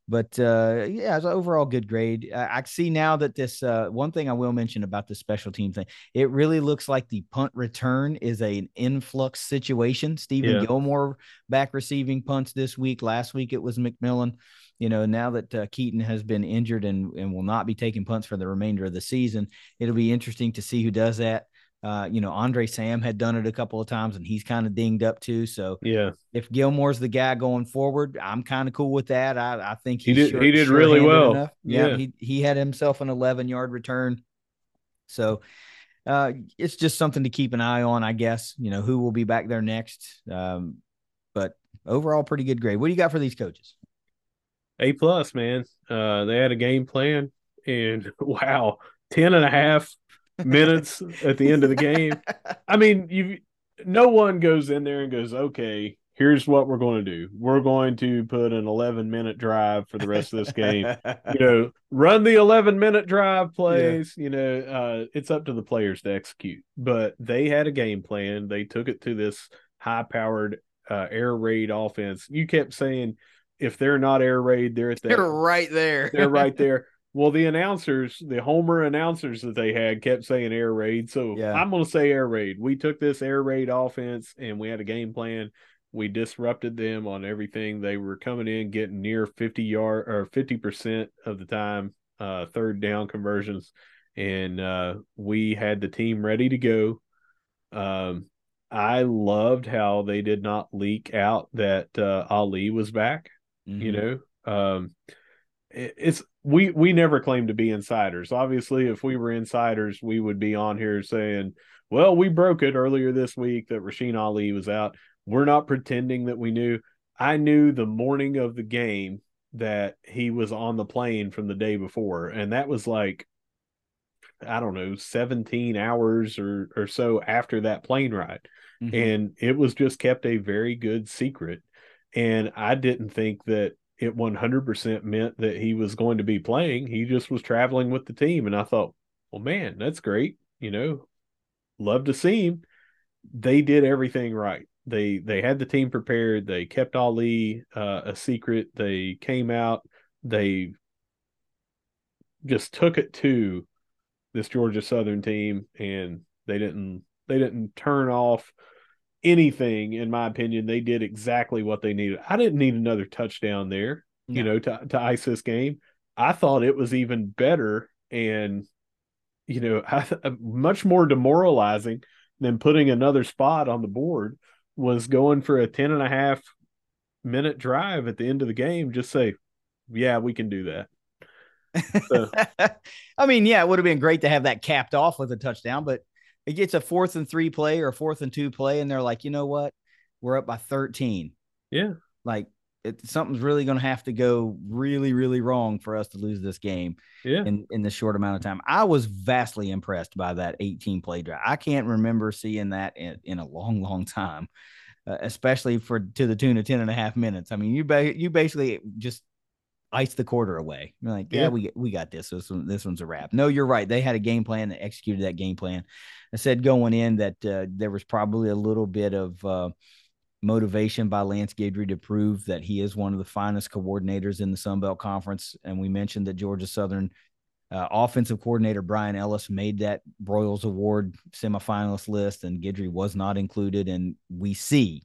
But uh, yeah, it's an overall good grade. I, I see now that this uh, one thing I will mention about the special team thing, it really looks like the punt return is a, an influx situation. Stephen yeah. Gilmore back receiving punts this week. Last week it was McMillan you know, now that uh, Keaton has been injured and, and will not be taking punts for the remainder of the season, it'll be interesting to see who does that. Uh, you know, Andre Sam had done it a couple of times and he's kind of dinged up too. So yeah, if Gilmore's the guy going forward, I'm kind of cool with that. I, I think he did sure, he did sure really well. Yeah, yeah, he he had himself an 11 yard return. So uh, it's just something to keep an eye on, I guess. You know, who will be back there next. Um, but overall, pretty good grade. What do you got for these coaches? A plus, man. Uh, they had a game plan, and wow, 10 and a half minutes at the end of the game. I mean, you no one goes in there and goes, okay, here's what we're going to do. We're going to put an 11 minute drive for the rest of this game. you know, run the 11 minute drive plays. Yeah. You know, uh, it's up to the players to execute. But they had a game plan. They took it to this high powered uh, air raid offense. You kept saying if they're not air raid, they're at that, they're right there. they're right there. Well, the announcers, the Homer announcers that they had kept saying air raid. So yeah. I'm going to say air raid. We took this air raid offense and we had a game plan. We disrupted them on everything. They were coming in, getting near 50 yard or 50% of the time, uh, third down conversions. And uh, we had the team ready to go. Um, I loved how they did not leak out that uh, Ali was back. Mm-hmm. You know, um, it, it's we we never claim to be insiders. Obviously, if we were insiders, we would be on here saying, "Well, we broke it earlier this week that Rasheen Ali was out." We're not pretending that we knew. I knew the morning of the game that he was on the plane from the day before, and that was like I don't know, 17 hours or or so after that plane ride. Mm-hmm. And it was just kept a very good secret. And I didn't think that it 100% meant that he was going to be playing. He just was traveling with the team. And I thought, well, man, that's great. You know, love to see him. They did everything right. They they had the team prepared. They kept Ali uh, a secret. They came out. They just took it to this Georgia Southern team, and they didn't they didn't turn off anything, in my opinion, they did exactly what they needed. I didn't need another touchdown there, no. you know, to, to ice this game. I thought it was even better and, you know, I, uh, much more demoralizing than putting another spot on the board was going for a 10 and a half minute drive at the end of the game. Just say, yeah, we can do that. So. I mean, yeah, it would have been great to have that capped off with a touchdown, but it gets a fourth and three play or a fourth and two play, and they're like, you know what? We're up by 13. Yeah. Like it, something's really going to have to go really, really wrong for us to lose this game yeah. in, in this short amount of time. I was vastly impressed by that 18 play drive. I can't remember seeing that in, in a long, long time, uh, especially for to the tune of 10 and a half minutes. I mean, you, ba- you basically just ice the quarter away. You're like, yeah, yeah, we we got this. This one, this one's a wrap. No, you're right. They had a game plan that executed that game plan. I said going in that uh, there was probably a little bit of uh, motivation by Lance Guidry to prove that he is one of the finest coordinators in the Sun Belt Conference. And we mentioned that Georgia Southern uh, offensive coordinator Bryan Ellis made that Broyles Award semifinalist list, and Guidry was not included. And we see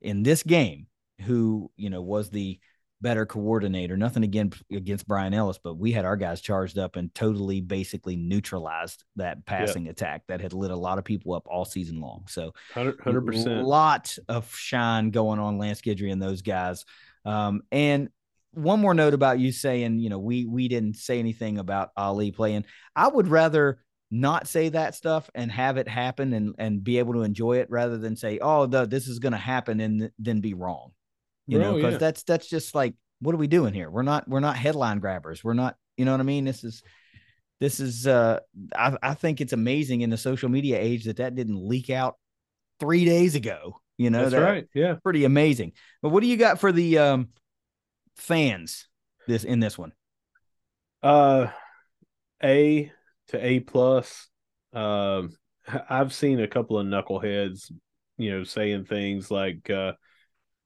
in this game who you know was the better coordinator. Nothing again against Bryan Ellis, but we had our guys charged up and totally basically neutralized that passing attack that had lit a lot of people up all season long. So 100 percent, a lot of shine going on Lance Guidry and those guys. Um, and one more note about you saying, you know, we we didn't say anything about Ali playing. I would rather not say that stuff and have it happen and and be able to enjoy it rather than say, oh, the, this is going to happen and then be wrong you know, because yeah. that's that's just like what are we doing here? We're not we're not headline grabbers. We're not, you know what I mean? This is this is uh I, I think it's amazing in the social media age that that didn't leak out three days ago. You know, that's right. Yeah, pretty amazing. But what do you got for the um fans this in this one? Uh, A to A plus. Um, I've seen a couple of knuckleheads, you know, saying things like, uh,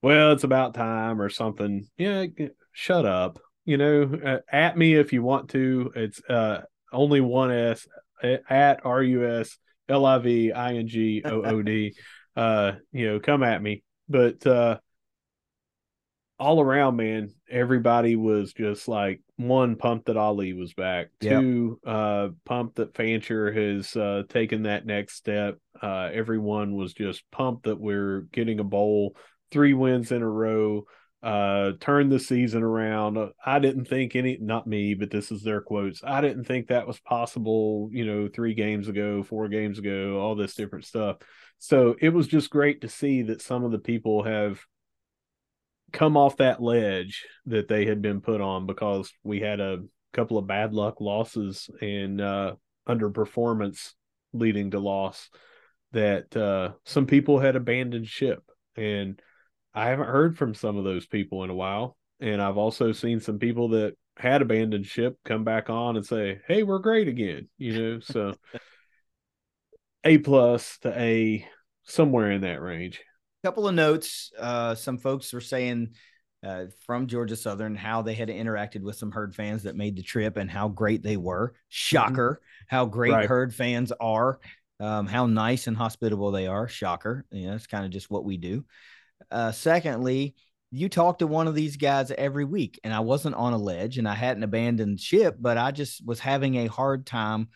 well, it's about time or something. Yeah, shut up. You know, uh, at me if you want to. It's uh only one S at R U S L I V I N G O O D. Uh, you know, come at me. But uh all around, man, everybody was just like one pumped that Ali was back, yep. two uh pumped that Fancher has uh taken that next step. Uh everyone was just pumped that we're getting a bowl three wins in a row, uh, turned the season around. I didn't think any, not me, but this is their quotes. I didn't think that was possible, you know, three games ago, four games ago, all this different stuff. So it was just great to see that some of the people have come off that ledge that they had been put on because we had a couple of bad luck losses and uh, underperformance leading to loss that uh, some people had abandoned ship and I haven't heard from some of those people in a while. And I've also seen some people that had abandoned ship come back on and say, Hey, we're great again, you know. So A plus to A somewhere in that range. Couple of notes. Uh some folks were saying uh, from Georgia Southern how they had interacted with some herd fans that made the trip and how great they were. Shocker, mm-hmm. how great right. herd fans are, um, how nice and hospitable they are. Shocker. You know, it's kind of just what we do. Uh, secondly, you talk to one of these guys every week, and I wasn't on a ledge and I hadn't abandoned ship, but I just was having a hard time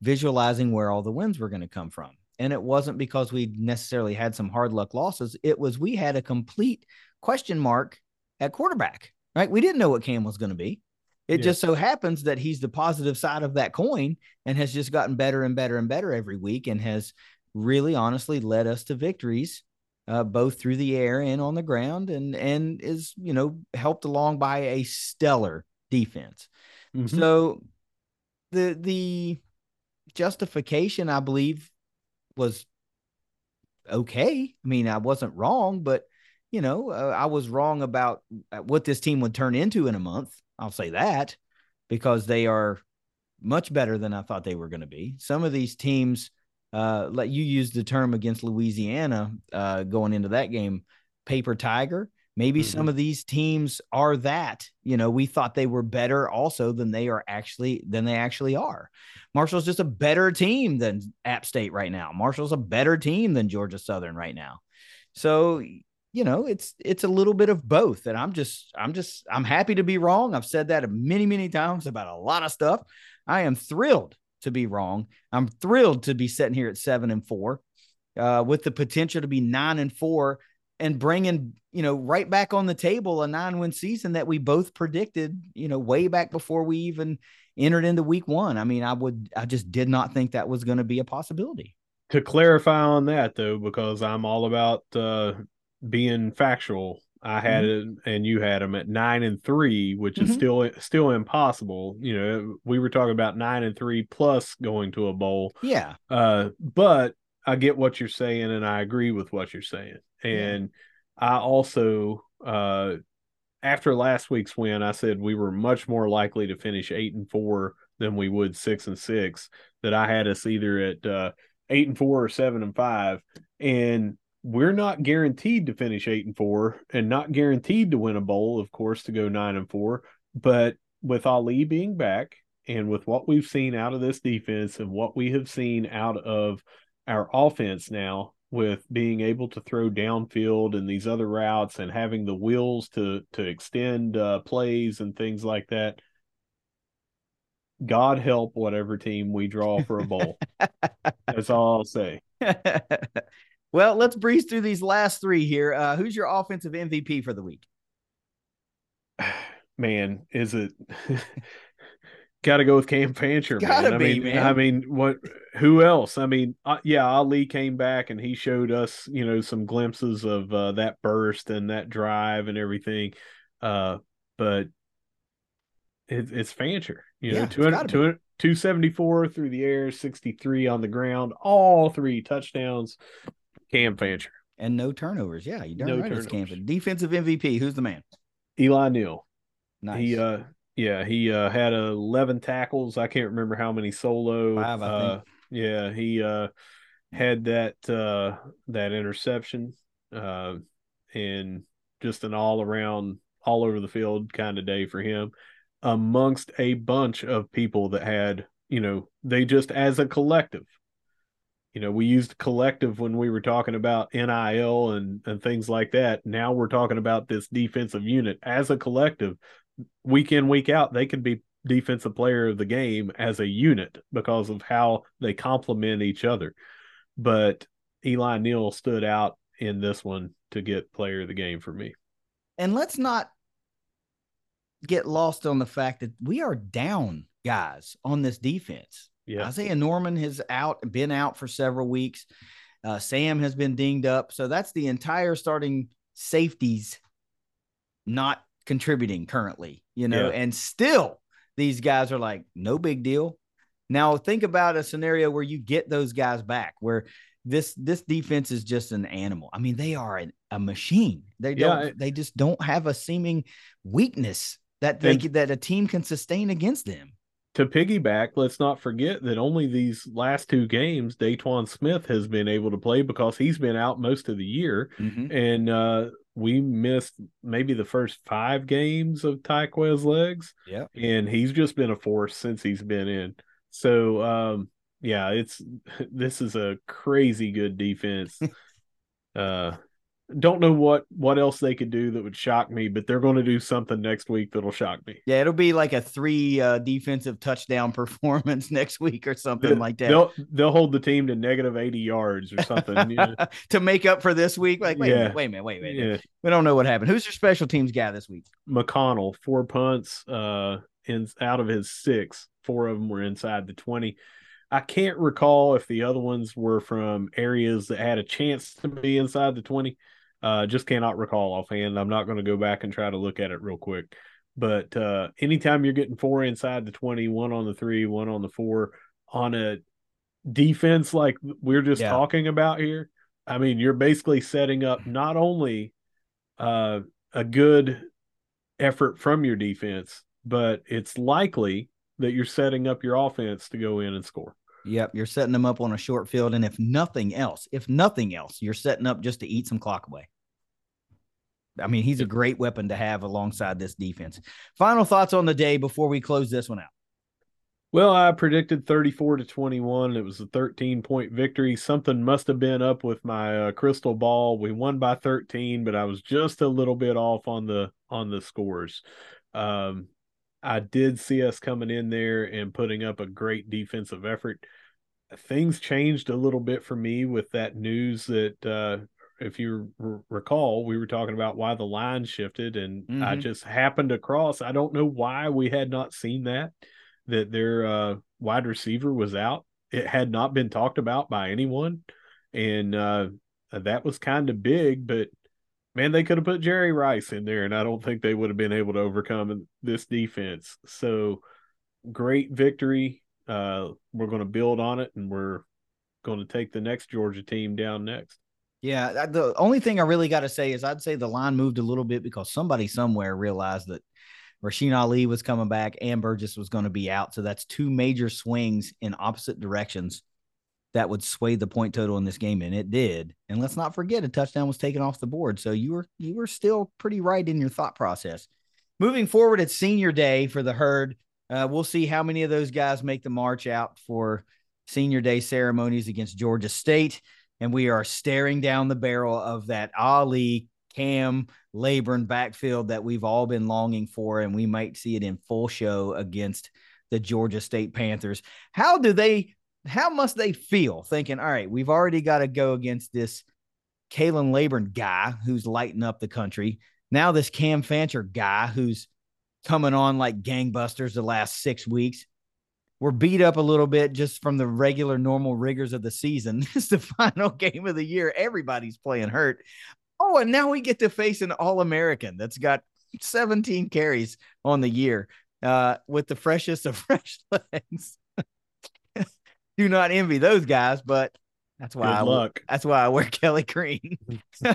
visualizing where all the wins were going to come from. And it wasn't because we necessarily had some hard luck losses. It was we had a complete question mark at quarterback, right? We didn't know what Cam was going to be. It just so happens that he's the positive side of that coin and has just gotten better and better and better every week and has really honestly led us to victories uh, both through the air and on the ground, and and is you know helped along by a stellar defense. Mm-hmm. So the the justification, I believe, was okay. I mean, I wasn't wrong, but you know, uh, I was wrong about uh, what this team would turn into in a month. I'll say that because they are much better than I thought they were going to be. Some of these teams uh, let you use the term against Louisiana uh, going into that game, paper tiger. Maybe mm-hmm. some of these teams are that. You know, we thought they were better also than they are actually than they actually are. Marshall's just a better team than App State right now. Marshall's a better team than Georgia Southern right now. So you know it's it's a little bit of both and i'm just i'm just i'm happy to be wrong i've said that many many times about a lot of stuff i am thrilled to be wrong. I'm thrilled to be sitting here at seven and four, uh, with the potential to be nine and four and bringing you know right back on the table a nine win season that we both predicted you know way back before we even entered into week one. I mean, I would I just did not think that was going to be a possibility. To clarify on that though, because I'm all about uh, being factual I had mm-hmm. it and you had them at nine and three, which mm-hmm. is still still impossible. You know, we were talking about nine and three plus going to a bowl. Yeah. Uh, but I get what you're saying and I agree with what you're saying. And yeah. I also uh after last week's win, I said we were much more likely to finish eight and four than we would six and six. That I had us either at uh, eight and four or seven and five, and we're not guaranteed to finish eight and four, and not guaranteed to win a bowl, of course, to go nine and four. But with Ali being back, and with what we've seen out of this defense, and what we have seen out of our offense now, with being able to throw downfield and these other routes and having the wheels to to extend uh, plays and things like that. God help whatever team we draw for a bowl. That's all I'll say. well, let's breeze through these last three here. Uh, who's your offensive MVP for the week? Man, is it got to go with Cam Fancher. Gotta man. be, I mean, man. I mean, what? Who else? I mean, uh, yeah, Ali came back and he showed us, you know, some glimpses of uh, that burst and that drive and everything. Uh, but it, it's Fancher, you know, it's 200, 200 274 through the air, 63 on the ground, all three touchdowns. Cam Fancher, And no turnovers. Yeah, you darn No right. It's. Camden. Defensive MVP. Who's the man? Eli Neal. Nice. He uh yeah, he uh had 11 tackles. I can't remember how many solo. Five, I uh think. yeah, he uh had that uh that interception uh and just an all around all over the field kind of day for him amongst a bunch of people that had, you know, they just as a collective you know, we used collective when we were talking about NIL and and things like that. Now we're talking about this defensive unit as a collective. Week in, week out, they could be defensive player of the game as a unit because of how they complement each other. But Eli Neal stood out in this one to get player of the game for me. and let's not get lost on the fact that we are down guys on this defense. Yeah. Isaiah Norman has out been out for several weeks. Uh, Sam has been dinged up, so that's the entire starting safeties not contributing currently. You know, Yeah. and still these guys are like no big deal. Now think about a scenario where you get those guys back, where this this defense is just an animal. I mean, they are an, a machine. They don't. it- they just don't have a seeming weakness that they And- that a team can sustain against them. To piggyback, let's not forget that only these last two games, Dayton Smith has been able to play because he's been out most of the year. And uh, we missed maybe the first five games of Tyquez legs. Yep. And he's just been a force since he's been in. So um, yeah, it's this is a crazy good defense. uh don't know what what else they could do that would shock me, but they're going to do something next week that'll shock me. Yeah, it'll be like a three uh, defensive touchdown performance next week or something like that They'll they'll hold the team to negative eighty yards or something. yeah. to make up for this week. Like, wait, a Yeah. minute, wait a minute, wait, a minute. yeah. We don't know what happened. Who's your special teams guy this week? McConnell, four punts, uh, in out of his six, four of them were inside the twenty. I can't recall if the other ones were from areas that had a chance to be inside the twenty. Uh, just cannot recall offhand. I'm not going to go back and try to look at it real quick. But uh, anytime you're getting four inside the 20, one on the three, one on the four, on a defense like we're just Yeah. talking about here, I mean, you're basically setting up not only uh, a good effort from your defense, but it's likely that you're setting up your offense to go in and score. Yep, you're setting them up on a short field, and if nothing else, if nothing else, you're setting up just to eat some clock away. I mean, he's a great weapon to have alongside this defense. Final thoughts on the day before we close this one out. Well, I predicted 34 to 21. It was a 13 point victory. Something must have been up with my uh, crystal ball. We won by 13, but I was just a little bit off on the on the scores. Um, I did see us coming in there and putting up a great defensive effort. Things changed a little bit for me with that news that uh, if you r- recall, we were talking about why the line shifted, and I Mhm. just happened across. I don't know why we had not seen that that their uh, wide receiver was out. It had not been talked about by anyone, and uh, that was kind of big. But man, they could have put Jerry Rice in there, and I don't think they would have been able to overcome this defense. So great victory. Uh, we're going to build on it, and we're going to take the next Georgia team down next. Yeah, the only thing I really got to say is I'd say the line moved a little bit because somebody somewhere realized that Rasheen Ali was coming back and Burgess was going to be out. So that's two major swings in opposite directions that would sway the point total in this game, and it did. And let's not forget a touchdown was taken off the board. So you were you were still pretty right in your thought process. Moving forward, it's senior day for the herd. Uh, we'll see how many of those guys make the march out for senior day ceremonies against Georgia State and we are staring down the barrel of that Ali Cam Laborn backfield that we've all been longing for, and we might see it in full show against the Georgia State Panthers. How do they? How must they feel thinking? All right, we've already got to go against this Khalan Laborn guy who's lighting up the country. Now this Cam Fancher guy who's coming on like gangbusters the last six weeks we're beat up a little bit just from the regular normal rigors of the season. It's the final game of the year. Everybody's playing hurt. Oh, and now we get to face an All American that's got 17 carries on the year uh, with the freshest of fresh legs. Do not envy those guys, but that's why Good I luck. that's why I wear Kelly Green.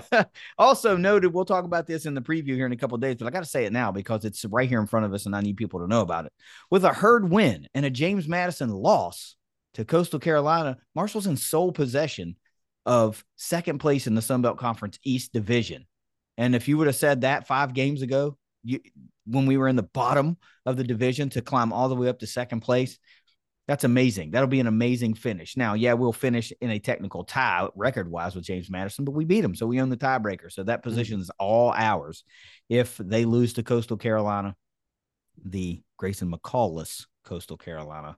also noted, we'll talk about this in the preview here in a couple days, but I got to say it now because it's right here in front of us, and I need people to know about it. With a herd win and a James Madison loss to Coastal Carolina, Marshall's in sole possession of second place in the Sun Belt Conference East Division. And if you would have said that five games ago, you, when we were in the bottom of the division to climb all the way up to second place, that's amazing. That'll be an amazing finish. Now, yeah, we'll finish in a technical tie record wise with James Madison, but we beat him. So we own the tiebreaker. So that position mm-hmm. is all ours. If they lose to Coastal Carolina, the Grayson McCall-less Coastal Carolina,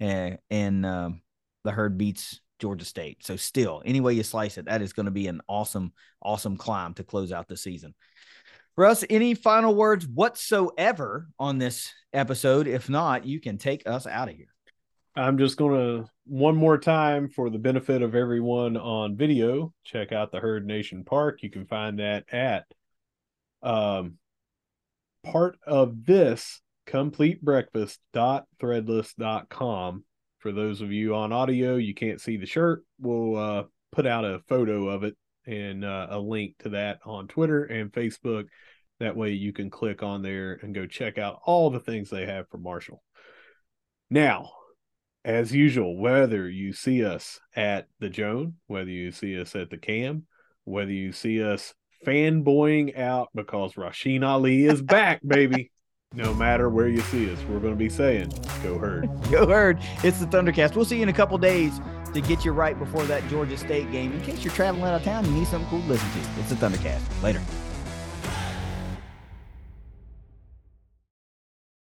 and, and um, the herd beats Georgia State. So still, any way you slice it, that is going to be an awesome, awesome climb to close out the season. Russ, any final words whatsoever on this episode? If not, you can take us out of here. I'm just going to one more time for the benefit of everyone on video, check out the Herd Nation Park. You can find that at um, part of this complete breakfast.threadless.com. For those of you on audio, you can't see the shirt. We'll uh, put out a photo of it and uh, a link to that on Twitter and Facebook. That way you can click on there and go check out all the things they have for Marshall. Now, as usual, whether you see us at the Joan, whether you see us at the Cam, whether you see us fanboying out because Rasheen Ali is back, baby. No matter where you see us, we're going to be saying, go herd. go herd. It's the Thundercast. We'll see you in a couple days to get you right before that Georgia State game. In case you're traveling out of town, you need something cool to listen to. It's the Thundercast. Later.